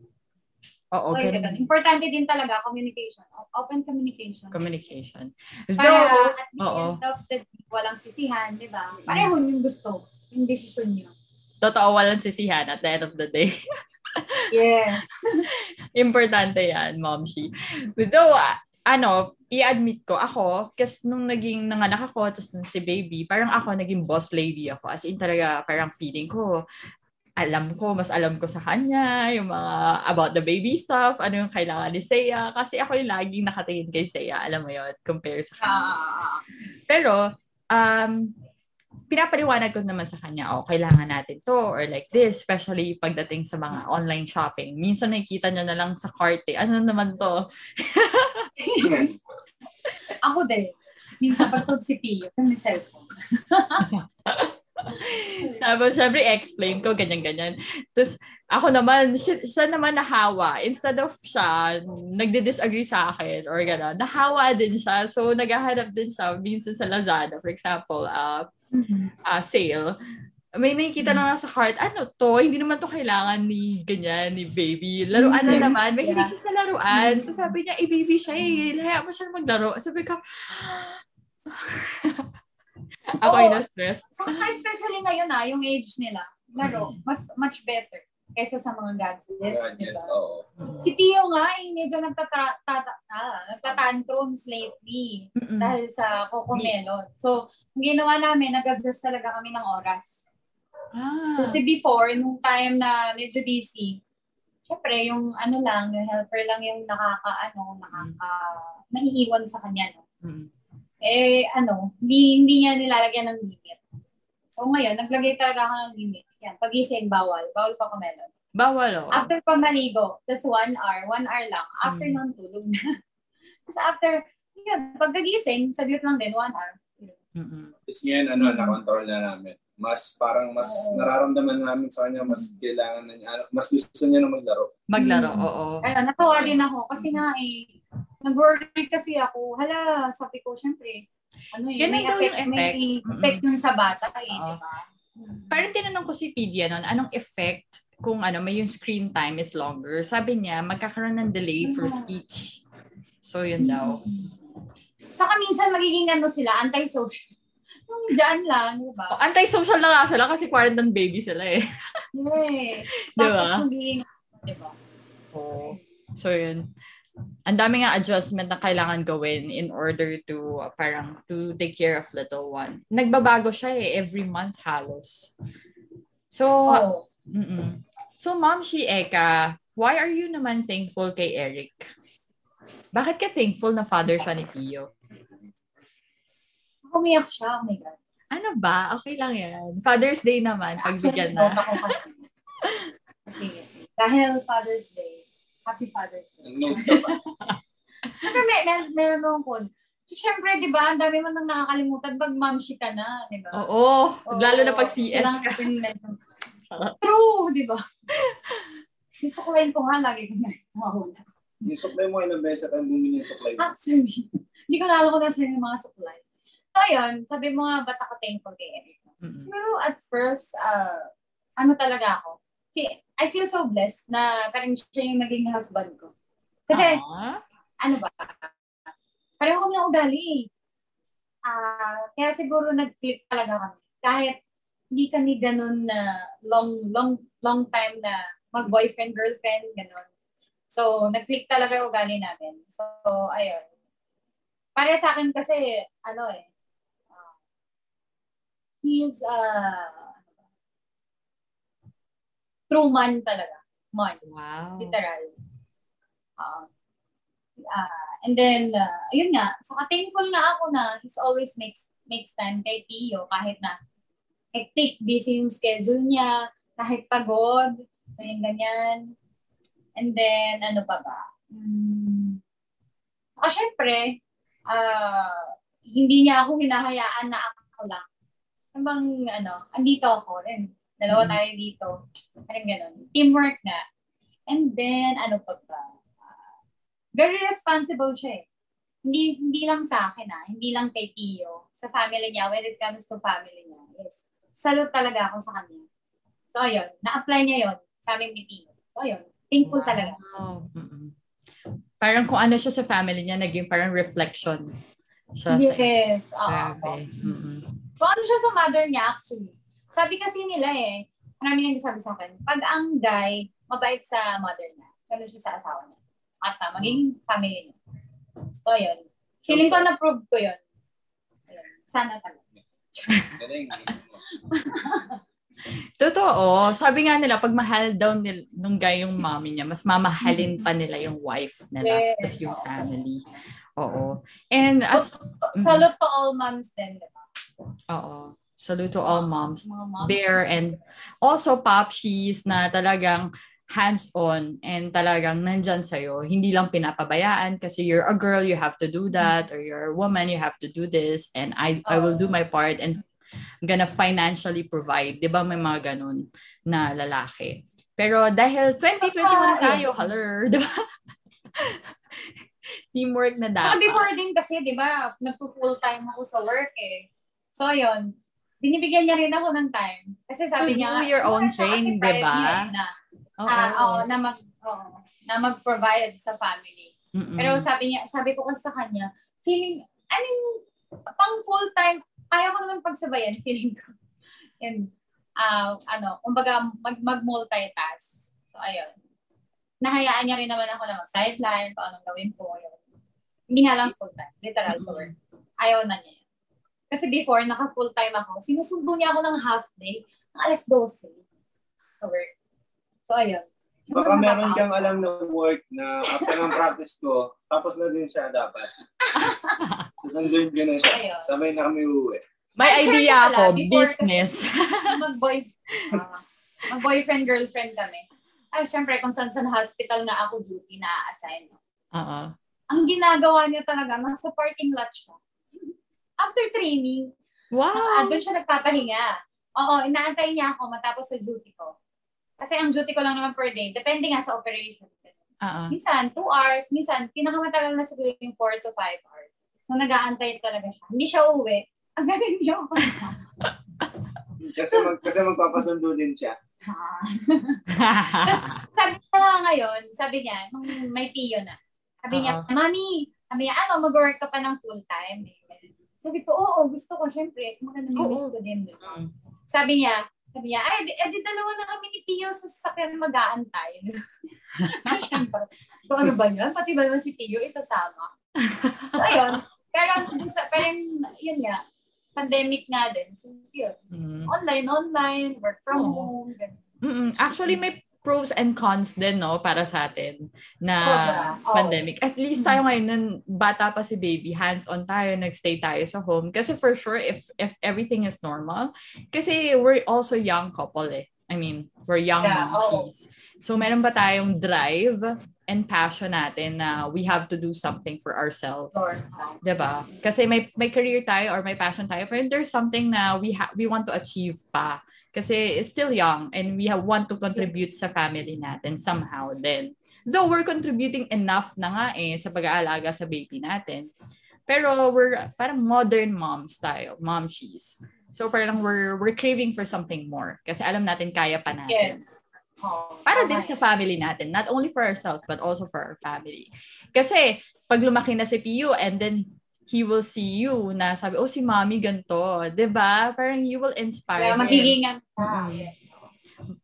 Oo, Okay, ganun. Importante din talaga, communication. Open communication. Communication. So, Para at the oo. end of the day, walang sisihan, di ba? Pareho yung gusto, yung decision niyo. totoo walang sisihan at the end of the day. Yes. Importante yan, momshi. Though, ah, ano, i-admit ko, ako, kasi nung naging nanganak ako, tapos nung si baby, parang ako naging boss lady ako. As in talaga, parang feeling ko, alam ko, mas alam ko sa kanya, yung mga about the baby stuff, ano yung kailangan ni Seiya. Kasi ako yung laging nakatingin kay Seiya, alam mo yun, compare sa kanya. Pero, um, pinapaliwanag ko naman sa kanya, oh, kailangan natin to, or like this, especially pagdating sa mga online shopping. Minsan nakikita niya na lang sa cart, eh, ano naman to? ako din. Minsan pag si Pio, yung may cellphone. Tapos, syempre, explain ko, ganyan-ganyan. Tapos, ako naman, siya, siya naman nahawa. Instead of siya, nagdi-disagree sa akin, or gano'n, nahawa din siya. So, naghahanap din siya, minsan sa Lazada, for example, uh, uh, sale. May nakikita na lang sa cart, ano to, hindi naman to kailangan ni ganyan, ni baby. Laruan na Mhm. naman. May hindi Yeah. siya sa laruan. Tapos sabi niya, eh, baby siya eh. Lahaya mo siya maglaro. Sabi ko, ako ay Oo. na-stress. Saka especially ngayon ah, yung age nila, laro, mas much better kaysa sa mga gadgets, Gadgets, ba? oo. Si Tio nga, eh, medyo nagtatra- tata- ah, nagtatantrums lately Mm-mm. dahil sa Coco Melon. So, ang ginawa namin, nag-adjust talaga kami ng oras. Ah. Kasi before, nung time na medyo busy, syempre, yung ano lang, yung helper lang yung nakaka, ano, nakaka, naiiwan sa kanya, no? Mm. Eh, ano, hindi, hindi niya nilalagyan ng limit. So, ngayon, naglagay talaga ako ng limit. Yan, pagising, bawal. Bawal pa kumelon. Bawal oh. After pa maligo, tas one hour, one hour lang. After Mm. nun, tulog na. Tapos after, yun, pagkagising, saglit lang din, one hour. Mm-mm. Tapos ngayon, ano, na-control na namin. Mas parang mas nararamdaman namin sa kanya, mas kailangan na niya, ano, mas gusto niya na maglaro. Maglaro, Mm. oo. Ayun, natuwa din ako. Kasi nga eh, nag-worry kasi ako. Hala, sabi ko, syempre, ano eh, Ganun may daw yung effect, may effect. effect nun sa bata eh, Oo. di ba? Mm. Parang tinanong ko si Pedia noon, anong effect kung ano, may yung screen time is longer. Sabi niya, magkakaroon ng delay for Yeah. speech. So, yun daw. Saka minsan magiging ano sila, anti-social. Dyan lang, di ba? Oh, anti-social na nga sila kasi quarantine baby sila eh. Yes. Di Tapos ba? magiging, di ba? Oo. So, yun. Ang dami nga adjustment na kailangan gawin in order to uh, parang to take care of little one. Nagbabago siya eh, every month halos. So, Oo. mm So, Ma'am si Eka, why are you naman thankful kay Eric? Bakit ka thankful na father siya ni Pio? Umiyak siya, oh my God. Ano ba? Okay lang yan. Father's Day naman, pagbigyan na. Sige, sige. Dahil Father's Day, Happy Father's Day. Pa. Siyempre, may, may, meron akong code. Siyempre, di ba, ang dami mo nang nakakalimutan pag momshi ka na, di ba? Oo, Oo, lalo na pag CS ka. True, di ba? Gusto ko rin ko nga, lagi ko na mawala. Yung supply mo, ilang beses ka bumili yung supply mo. Actually, hindi ko naalala ko na sa yung mga supply. Ayun, sabi mo nga, ba't ako thankful kay Eric? Siguro at first, uh, ano talaga ako? I feel so blessed na parang siya yung naging husband ko. Kasi, Ah, ano ba? Pareho kami ng ugali. Ah, kaya siguro nag-click talaga kami. Kahit hindi kami ganun na long, long, long time na mag-boyfriend, girlfriend, ganun. So, nag-click talaga yung ugali namin. So, ayun. Para sa akin kasi, ano eh, uh, he is, uh, true man talaga. Man. wow. Literal. Uh, uh, and then, uh, ayun nga, saka thankful na ako na he's always makes makes time kay Tio kahit na hectic, busy yung schedule niya, kahit pagod, ganyan, ganyan. And then, ano pa ba? Hmm. Saka syempre, ah, hindi niya ako hinahayaan na ako lang. Habang, ano, andito ako, then, dalawa Mhm. tayo dito. Parang ganun. Teamwork na. And then, ano pa ba? Ah, very responsible siya eh. Hindi, hindi lang sa akin ah. Hindi lang kay Tio. Sa family niya, when it comes to family niya. Yes. Salute talaga ako sa kanya. So, ayun. Na-apply niya yon sa amin ni Tio. So, ayun. Thankful talaga. Wow. Mm-mm. Parang kung ano siya sa family niya, naging parang reflection siya sa Yes. Oo. Grabe. Mm-mm. Kung ano siya sa mother niya, actually. Sabi kasi nila eh, marami nang sabi sa akin, pag ang guy, mabait sa mother niya, ganun siya sa asawa niya. Asa, maging family niya. So, yun. Feeling ko na-prove ko yun. Ayun. Sana talaga. Galing. Totoo. Sabi nga nila, pag mahal daw nil, nung guy yung mommy niya, mas mamahalin pa nila yung wife nila. Yes. Tapos yung family. Oo. And as, Salute to all moms din, di ba? Oo. Salute to all moms. Moms. there and also popshies na talagang hands-on and talagang nandyan sa'yo. Hindi lang pinapabayaan kasi you're a girl, you have to do that or you're a woman, you have to do this and I I will do my part and I'm gonna financially provide. Di ba may mga ganun na lalaki? Pero dahil 2021 tayo, hello, di ba? Teamwork na dapat. before din kasi, di ba, nagpo-full time ako sa work eh. So, yun. Binibigyan niya rin ako ng time. Kasi sabi To niya, do your own "Wala siya kasi thing, niya eh, Na, Oo. oo, na mag, oo, na mag-provide sa family. Mm-mm. Pero sabi niya, sabi ko kasi sa kanya, feeling, I mean, pang full time, kaya ko naman pagsabayan, feeling ko. And, ah, ano, kumbaga, mag, mag-multitask. So, ayun. Nahayaan niya rin naman ako na mag-sideline, kung anong gawin ko. Yun. Hindi nga lang full time, literal work. Ayaw na niya. Kasi before, naka-full time ako, sinusundo niya ako ng half day, ng alas 12 sa work. So, ayun. Baka meron kang alam na work na after ng practice ko, tapos na din siya dapat. Sasanduin ko na siya. Ayun. Sabay na kami uuwi. May Ay, sure idea ka ako, business. mag-boy, ah, mag-boyfriend, girlfriend kami. Ay, syempre, kung saan sa hospital na ako duty na assign Oo. Ang ginagawa niya talaga, nasa parking lot siya. After training, Wow! ah, doon siya nagpapahinga. Oo, inaantay niya ako matapos sa duty ko. Kasi ang duty ko lang naman per day, depende nga sa operation. Oo. Minsan, 2 hours, minsan, pinakamatagal na siguro yung 4 to 5 hours. So, nag-aantay talaga siya. Hindi siya uwi. Ang galing niya ako. Kasi, mag, kasi magpapasundo din siya. sabi niya nga ngayon, sabi niya, nung may tiyo na, sabi niya, Mami, sabi niya, ano, mag-work ka pa ng full-time? Sabi ko, oo, gusto ko, syempre, mga namimiss ko din. di ba? Mm. Sabi niya, sabi niya, ay, edi, edi dalawa na kami ni Tio sa sasakyan mag-aantay. Siyempre, so ano ba yun? Pati ba naman si Tio isasama? so, ayun. Pero, sa, pero yun nga, pandemic nga din. So, yun. Mm. Online, online, work from Oo. home. ganun. Mm-mm. Actually, may pros and cons din, no, para sa atin na. Oo. pandemic. At least tayo ngayon, nun bata pa si baby, hands-on tayo, nagstay tayo sa home. Kasi for sure, if if everything is normal, kasi we're also young couple eh. I mean, we're young Yeah, oo. mommies. So, meron ba tayong drive and passion natin na we have to do something for ourselves? 'di ba? Kasi may may career tayo or may passion tayo, pero there's something na we ha- we want to achieve pa. Kasi it's still young and we have want to contribute sa family natin somehow then. So we're contributing enough na nga eh sa pag-aalaga sa baby natin. Pero we're parang modern moms tayo, momshies. So parang we're we're craving for something more kasi alam natin kaya pa natin. yes. Oh, Para din sa family natin. Not only for ourselves, but also for our family. Kasi, pag lumaki na si Pio and then he will see you na sabi, oh, si mommy ganito. ba Parang you will inspire him. magiging ah, Mm. yes.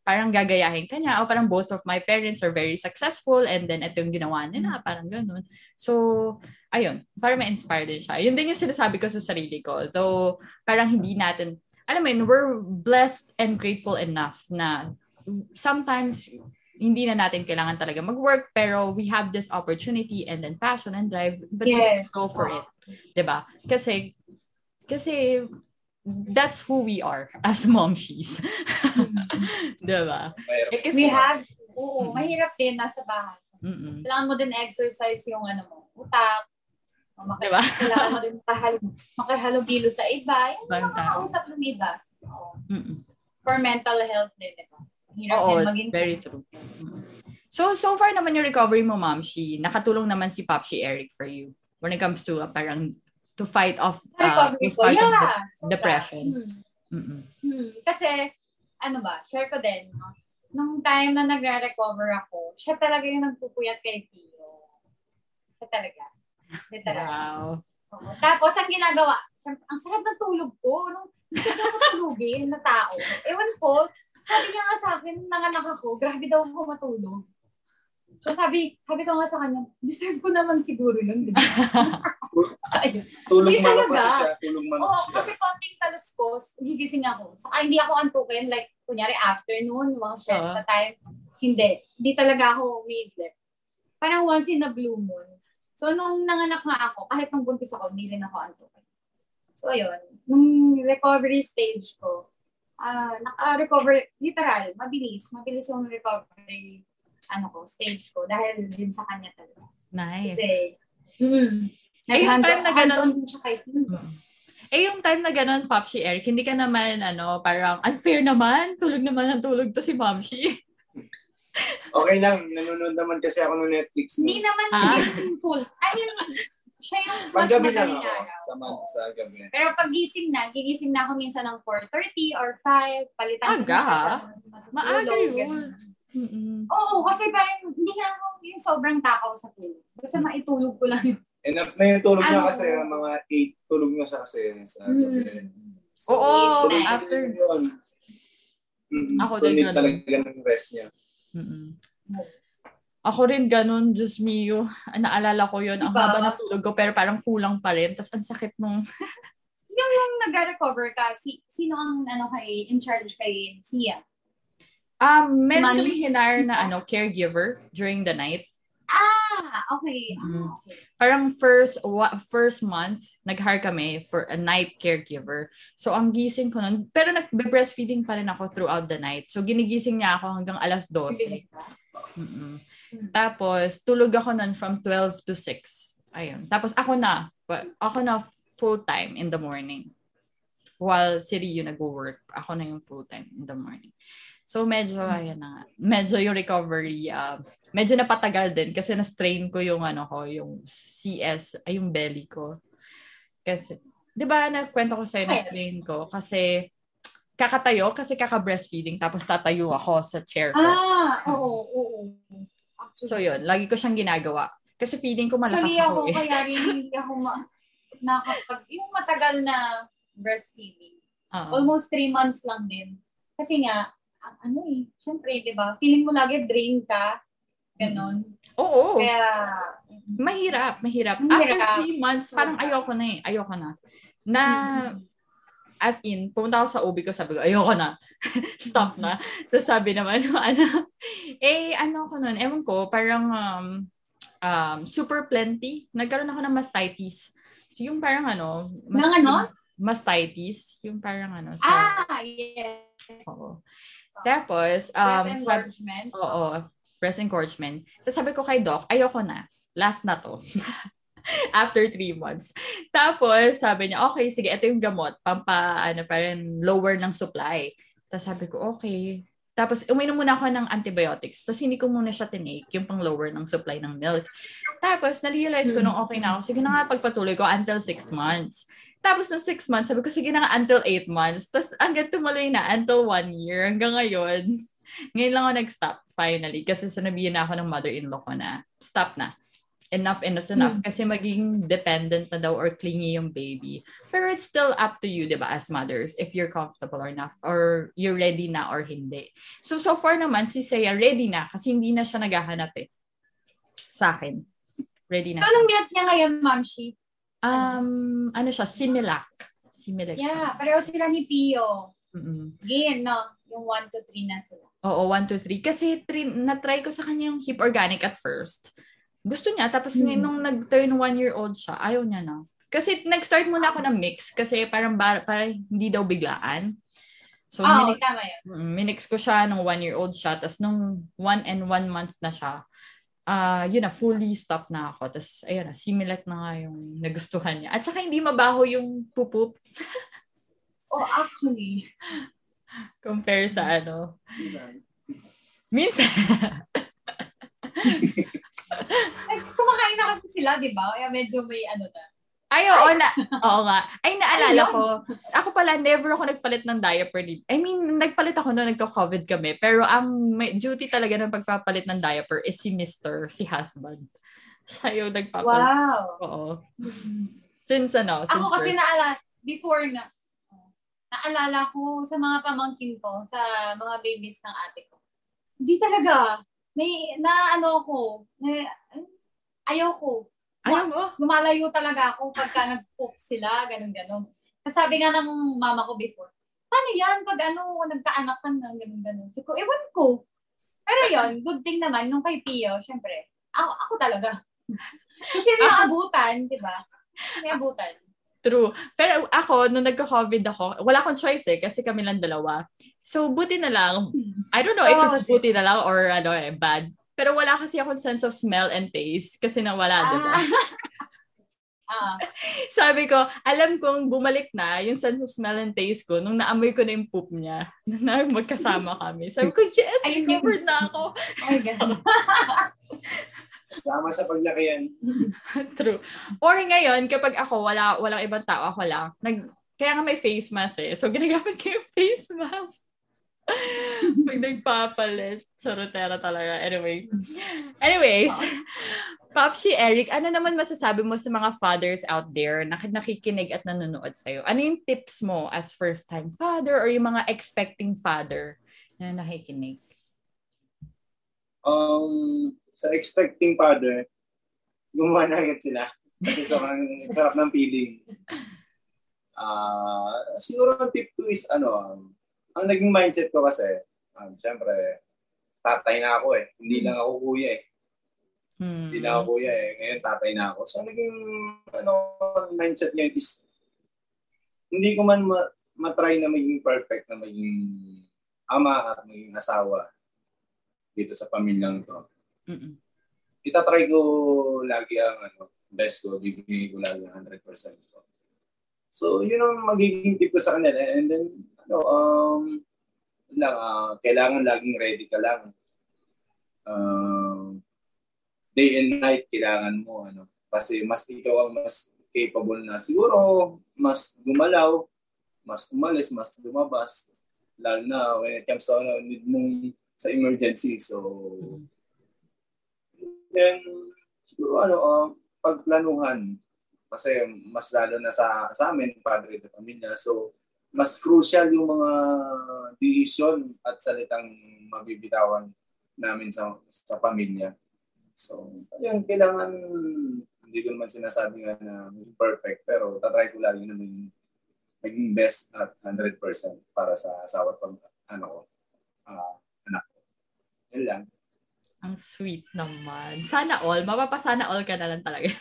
Parang gagayahin ka niya. O parang both of my parents are very successful and then ito yung ginawa nila. Parang ganun. So, ayun. Para ma-inspire din siya. Yun din yung sinasabi ko sa sarili ko. So, parang hindi natin, alam mo yun, we're blessed and grateful enough na sometimes hindi na natin kailangan talaga mag-work pero we have this opportunity and then passion and drive but we Yes. still go for it. 'Di ba? Kasi kasi that's who we are as momshies. 'Di ba? We have, oo, mahirap din nasa bahay. Mm-mm. Kailangan mo din exercise yung ano mo, utak. O, maki- Diba? Kailangan mo din makahal- makihalubilo sa iba. Yung mga makausap ng iba. Oo. Mm-mm. For mental health din, di ba? Hirap Oo, din maging very true. Mm. So, so far naman yung recovery mo, Ma'am Shi, nakatulong naman si Popshi Eric for you when it comes to uh, parang to fight off uh, recovery ko. Yeah. sobra. depression. Hmm. Hmm. Kasi, ano ba, share ko din, no? Nung time na nagre-recover ako, siya talaga yung nagpupuyat kay Tio. Siya talaga. Literal. Wow. Oo. Tapos, ang ginagawa, ang sarap ng tulog ko. Nung kasi ako tulugin na tao. Ewan ko, sabi niya nga sa akin, nanganak ako, grabe daw ako matulog. So sabi, sabi ko nga sa kanya, deserve ko naman siguro yun. di ba? Tulog Hindi man pa talaga. siya. Tulog man Oo, siya. kasi konting taluskos, gigising ako. Saka hindi ako antukin, like, kunyari afternoon, mga siesta time. Hindi. Hindi talaga ako umidlip. Parang once in a blue moon. So, nung nanganak nga ako, kahit nung buntis ako, hindi rin ako antukin. So, ayun. Nung recovery stage ko, ah naka-recover, literal, mabilis. Mabilis yung recovery ano ko, stage ko. Dahil din sa kanya talaga. Nice. Kasi, mm, Eh, yung time na ganun- siya kay Mm. Eh, yung time na ganun, Popshi Eric, hindi ka naman, ano, parang unfair naman. Tulog naman ang tulog to si Momshi. Okay lang. Nanonood naman kasi ako ng Netflix. Hindi naman Ah. hindi full. Ayun, siya yung mas Paggabi lang ako. Sa, man- sa gabi. Pero pag gising na, gigising na ako minsan ng 4.30 or 5, palitan ko Aga, siya sa Maaga yun. Mm-mm. Oo, kasi parang hindi nga ako yung sobrang takaw sa tulog. Basta maitulog ko lang yun. Enough na yung tulog niya Ano? kasi mga 8 tulog na siya kasi sa gabi. Hmm. Oo, Tulog nice. na after. din yun. Mm, Ako so, din need ganun. talaga ng rest niya. Mm-mm. Ako rin ganun, Diyos mio. Naalala ko yun. Ang Diba? haba ng tulog ko, pero parang kulang pa rin. Tapos ang sakit nung... Nung nagre-recover ka, si, sino ang ano kay, in charge kay Sia? Um, meron kami hinar na ano, caregiver during the night. Ah, okay. Mm. Ah, okay. Parang first wa- first month, nag-hire kami for a night caregiver. So, ang gising ko nun, pero nag-breastfeeding pa rin ako throughout the night. So, ginigising niya ako hanggang alas 12. Bibili ka? Mm-mm. Mm. Tapos, tulog ako nun from 12 to 6. Ayun. Tapos, ako na. Ako na full-time in the morning. while si Rio nag-work, ako na yung full-time in the morning. So medyo, ayun na medyo yung recovery, uh, medyo napatagal din kasi na-strain ko yung ano ko, yung CS, ay yung belly ko. Kasi, di ba, nakwento ko sa'yo, na-strain ko kasi kakatayo kasi kaka-breastfeeding tapos tatayo ako sa chair ko. Ah, oo, oo. So yun, lagi ko siyang ginagawa. Kasi feeling ko malakas Actually, ako, ako, eh. kaya rin hindi ako ma- nakapag, yung matagal na breastfeeding. Oo. Almost three months lang din. Kasi nga, ang ano eh, syempre, di ba? Feeling mo lagi drain ka. Ganon. Oo. Kaya, Mahirap, mahirap. Mahirap. After three months, parang ayoko na eh. Ayoko na. Na, as in, pumunta ako sa OB ko, sabi ko, ayoko na. Stop na. Tapos sabi naman, ano, eh, ano ko nun, ewan ko, parang um, um, super plenty. Nagkaroon ako ng mastitis. So, yung parang ano, Ng ano? Mastitis. Yung parang ano. sa- ah, yes. Oo. Tapos, um, Breast sabi, enlargement. Oo, breast encouragement. Tapos sabi ko kay Doc, ayoko na. Last na to. After three months. Tapos, sabi niya, okay, sige, ito yung gamot. Pampa, ano, parang lower ng supply. Tapos sabi ko, okay. Tapos, uminom muna ako ng antibiotics. Tapos, hindi ko muna siya tinake, yung pang lower ng supply ng milk. Tapos, na-realize ko nung okay na ako, sige na nga, pagpatuloy ko until six months. Tapos, nung six months, sabi ko, sige na nga, until eight months. Tapos, hanggang tumuloy na, until one year. Hanggang ngayon, ngayon lang ako nag-stop, finally. Kasi sanabihan na ako ng mother-in-law ko na, stop na. Enough, enough, enough. Kasi magiging dependent na daw or clingy yung baby. Pero it's still up to you, di ba, as mothers, if you're comfortable or not, or you're ready na or hindi. So, so far naman, si Saya ready na kasi hindi na siya naghahanap eh. Sa akin. Ready na. So, anong milk niya ngayon, Ma'am Shi? Um, ano siya? Similac. Similac Yeah, siya. pareho sila ni Pio. Mm-mm. Again, no? Yung 1 to 3 na sila. Oo, 1, 2, 3. Kasi tri- na-try ko sa kanya yung hip organic at first. Gusto niya. Tapos Hmm. ngayon nung nag-turn one-year-old siya, ayaw niya na. Kasi nag-start muna ako ng mix kasi parang, ba- parang hindi daw biglaan. So, Oo, minix, tama yun. mm, minix ko siya nung one-year-old siya. Tapos nung one and one month na siya, ah yun na, fully stop na ako. Tapos, ayun na, similat na nga yung nagustuhan niya. At saka hindi mabaho yung pupup Oh, actually. compare sa ano. Minsan. Ay, kumakain na kasi sila, di ba? Kaya medyo may ano na. Ay, oo, na, oo nga. Ay, naalala ko. Ako pala, never ako nagpalit ng diaper. ni- I mean, nagpalit ako noong nagka-COVID kami. Pero ang may duty talaga ng pagpapalit ng diaper is si Mr., si husband. Siya yung nagpapalit. Wow. Oo. Since ano, since Ako kasi birth. naalala, before nga, naalala ko sa mga pamangkin ko, sa mga babies ng ate ko. Hindi talaga. May, na ano ko, na, ayaw ko. Ayaw mo? lumalayo talaga ako pagka nag-poop sila, ganun-ganun. Sabi nga ng mama ko before, paano yan pag ano, nagkaanak ka na, ganun-ganun. Sabi ko, ewan ko. Pero yon good thing naman, nung kay Pio, syempre, ako, ako talaga. Kasi may abutan, di ba? May abutan. True. Pero ako, nung nagka-COVID ako, wala akong choice eh, kasi kami lang dalawa. So, buti na lang. I don't know if it's buti na lang or ano eh, bad. Pero wala kasi akong sense of smell and taste kasi nawala, di ba? Ah. Sabi ko, alam kong bumalik na yung sense of smell and taste ko nung naamoy ko na yung poop niya. na magkasama kami. Sabi ko, yes, recovered na ako. oh my God. Sama sa paglakihan. True. Or ngayon, kapag ako, wala, walang ibang tao, ako lang, nag, kaya nga may face mask eh. So, ginagamit ko yung face mask. Pag nagpapalit. Charotera talaga. Anyway. Anyways, Popshi Eric, ano naman masasabi mo sa mga fathers out there na nakikinig at nanonood sa'yo? Ano yung tips mo as first-time father or yung mga expecting father na nakikinig? Um, sa expecting father, gumawa na agad sila. Kasi sobrang sarap ng feeling. Ah, siguro ang tip ko is ano, ang naging mindset ko kasi, um, syempre, tatay na ako eh. Hindi lang ako kuya eh. Hmm. Hindi na ako kuya eh. Ngayon tatay na ako. So naging ano, mindset ngayon is hindi ko man ma- matry na maging perfect na maging ama at maging asawa dito sa pamilyang to. Mm-mm. Itatry ko lagi ang ano, best ko, bibigay ko lagi ang 100% ko. So, yun ang magiging tip ko sa kanila. And then, ano, um, lang, uh, kailangan laging ready ka lang. Uh, day and night, kailangan mo, ano, kasi mas ikaw ang mas capable na siguro mas gumalaw, mas umalis, mas lumabas. Lalo na when it comes to ano, need mong sa emergency. So, then, siguro ano, uh, pagplanuhan. Kasi mas lalo na sa, sa amin, padre de pamilya. So, mas crucial yung mga decision at salitang mabibitawan namin sa, sa pamilya. So, ayun, kailangan, hindi ko naman sinasabi nga na perfect, pero tatry ko lagi na maging, maging best at 100% para sa asawa at ano ko, uh, anak ko. Yan lang. Ang sweet naman. Sana all. Mapapasana all ka na lang talaga.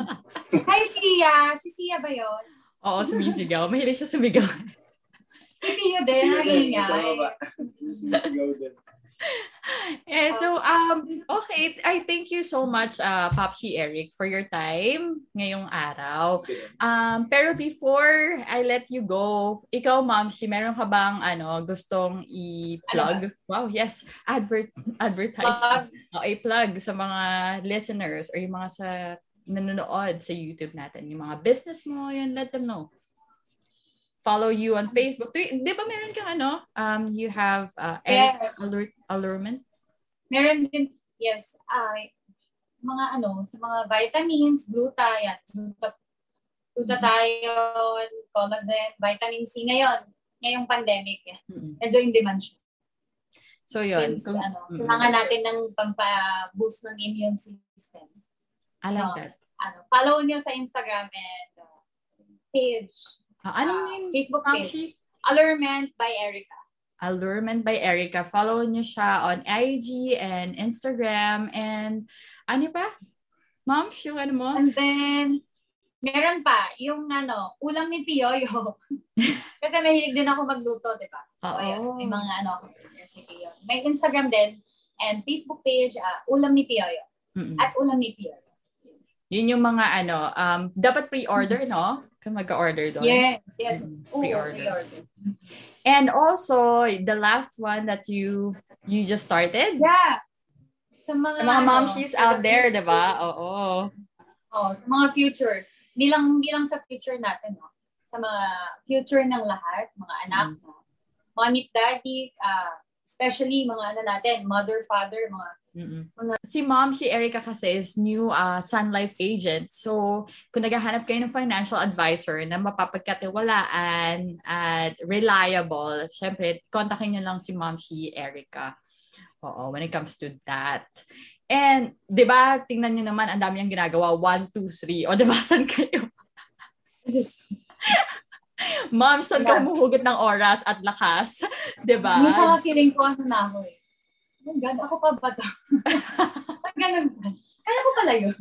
Hi, Sia. Si Sia ba yun? Oo, sumisigaw. Mahilig siya sumigaw. si Pio din, nangingay. Sa baba. Sumisigaw din. Eh, so, um, okay. I thank you so much, uh, Popshi Eric, for your time ngayong araw. Um, pero before I let you go, ikaw, Momshi, meron ka bang ano, gustong i-plug? Wow, yes. Advert, advertise. Uh, i-plug sa mga listeners or yung mga sa nanonood sa YouTube natin. Yung mga business mo, yun, let them know follow you on Facebook. Di ba meron kang ano? Um, you have uh, yes. allure, allurement? Meron din, yes. Uh, mga ano, sa mga vitamins, gluta, yan. Gluta, glutathione, mm-hmm. collagen, vitamin C ngayon. Ngayong pandemic, yan. Mm-hmm. Medyo in demand siya. So, yun. Since, kung, ano, mm-hmm. kailangan natin ng pampa-boost ng immune system. I like so, that. Ano, follow niyo sa Instagram and uh, page Uh, anong uh, Facebook page? Allurement by Erica. Allurement by Erica. Follow niyo siya on IG and Instagram and ano pa? Mom, yung ano mo? And then, meron pa, yung ano, ulam ni Piyoyo. Kasi mahilig din ako magluto, di ba? Oo. So, may mga ano, recipe yun. May Instagram din and Facebook page, uh, ulam ni Piyoyo. Mm-mm. At ulam ni Piyoyo. Yun yung mga ano, um, dapat pre-order, no? Kung mag-order doon. Yes, yes. Mm, pre-order. pre-order. And also, the last one that you you just started? Yeah. Sa mga, sa mga ano, momshies out there, di ba? Oo. Oh, sa mga future. Bilang bilang sa future natin, no? Sa mga future ng lahat, mga anak, mm. no? mga meet daddy, uh, especially mga ano natin, mother, father, mga Mm-mm. Si mom, si Erica kasi is new uh, Sun Life agent. So, kung naghahanap kayo ng financial advisor na mapapagkatiwalaan at reliable, syempre, kontakin nyo lang si mom, si Erica. Oo, when it comes to that. And, di ba, tingnan nyo naman, ang dami niyang ginagawa. One, two, three. O, di ba, saan kayo? Mom, saan ka umuhugot ng oras at lakas? Di ba? Minsan feeling ko ano na ako eh Oh God, ako pa ba ito? Ganun ba? Kaya ko pala yun.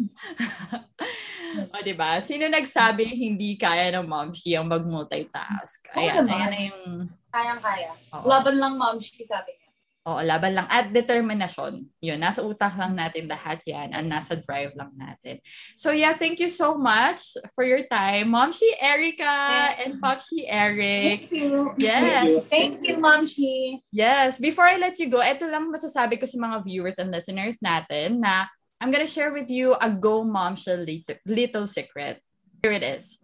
o, di ba? Sino nagsabi hindi kaya ng momshi ang mag-multitask? Ayan, oh, ayan na yung... Kayang-kaya. Laban lang momshi, sabi. Oo, laban lang. At determinasyon. Yun, nasa utak lang natin lahat yan and nasa drive lang natin. So yeah, thank you so much for your time. Momshi Erica and Popshi Eric. Thank you. Yes. Thank you, Momshi. Yes. Before I let you go, ito lang masasabi ko sa mga viewers and listeners natin na I'm gonna share with you a Go Momshi little, little secret. Here it is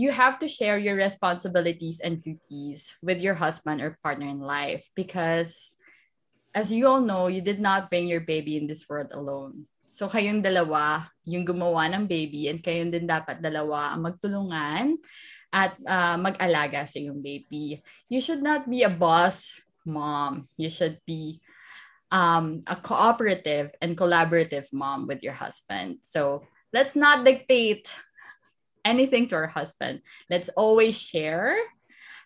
you have to share your responsibilities and duties with your husband or partner in life because as you all know, you did not bring your baby in this world alone. So kayong dalawa, yung gumawa ng baby and kayong din dapat dalawa ang magtulungan at uh, mag-alaga sa yung baby. You should not be a boss mom. You should be um, a cooperative and collaborative mom with your husband. So let's not dictate anything to our husband, let's always share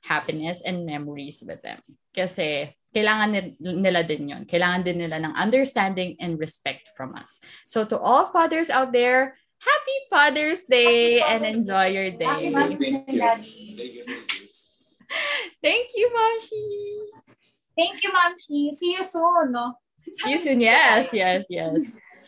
happiness and memories with them. Kasi kailangan nila din yon. Kailangan din nila ng understanding and respect from us. So to all fathers out there, happy Father's Day happy Father's and enjoy your day. Thank you. Thank you, Momshi. Thank you, Momshi. See you soon, no? See you soon. Yes, yes, yes.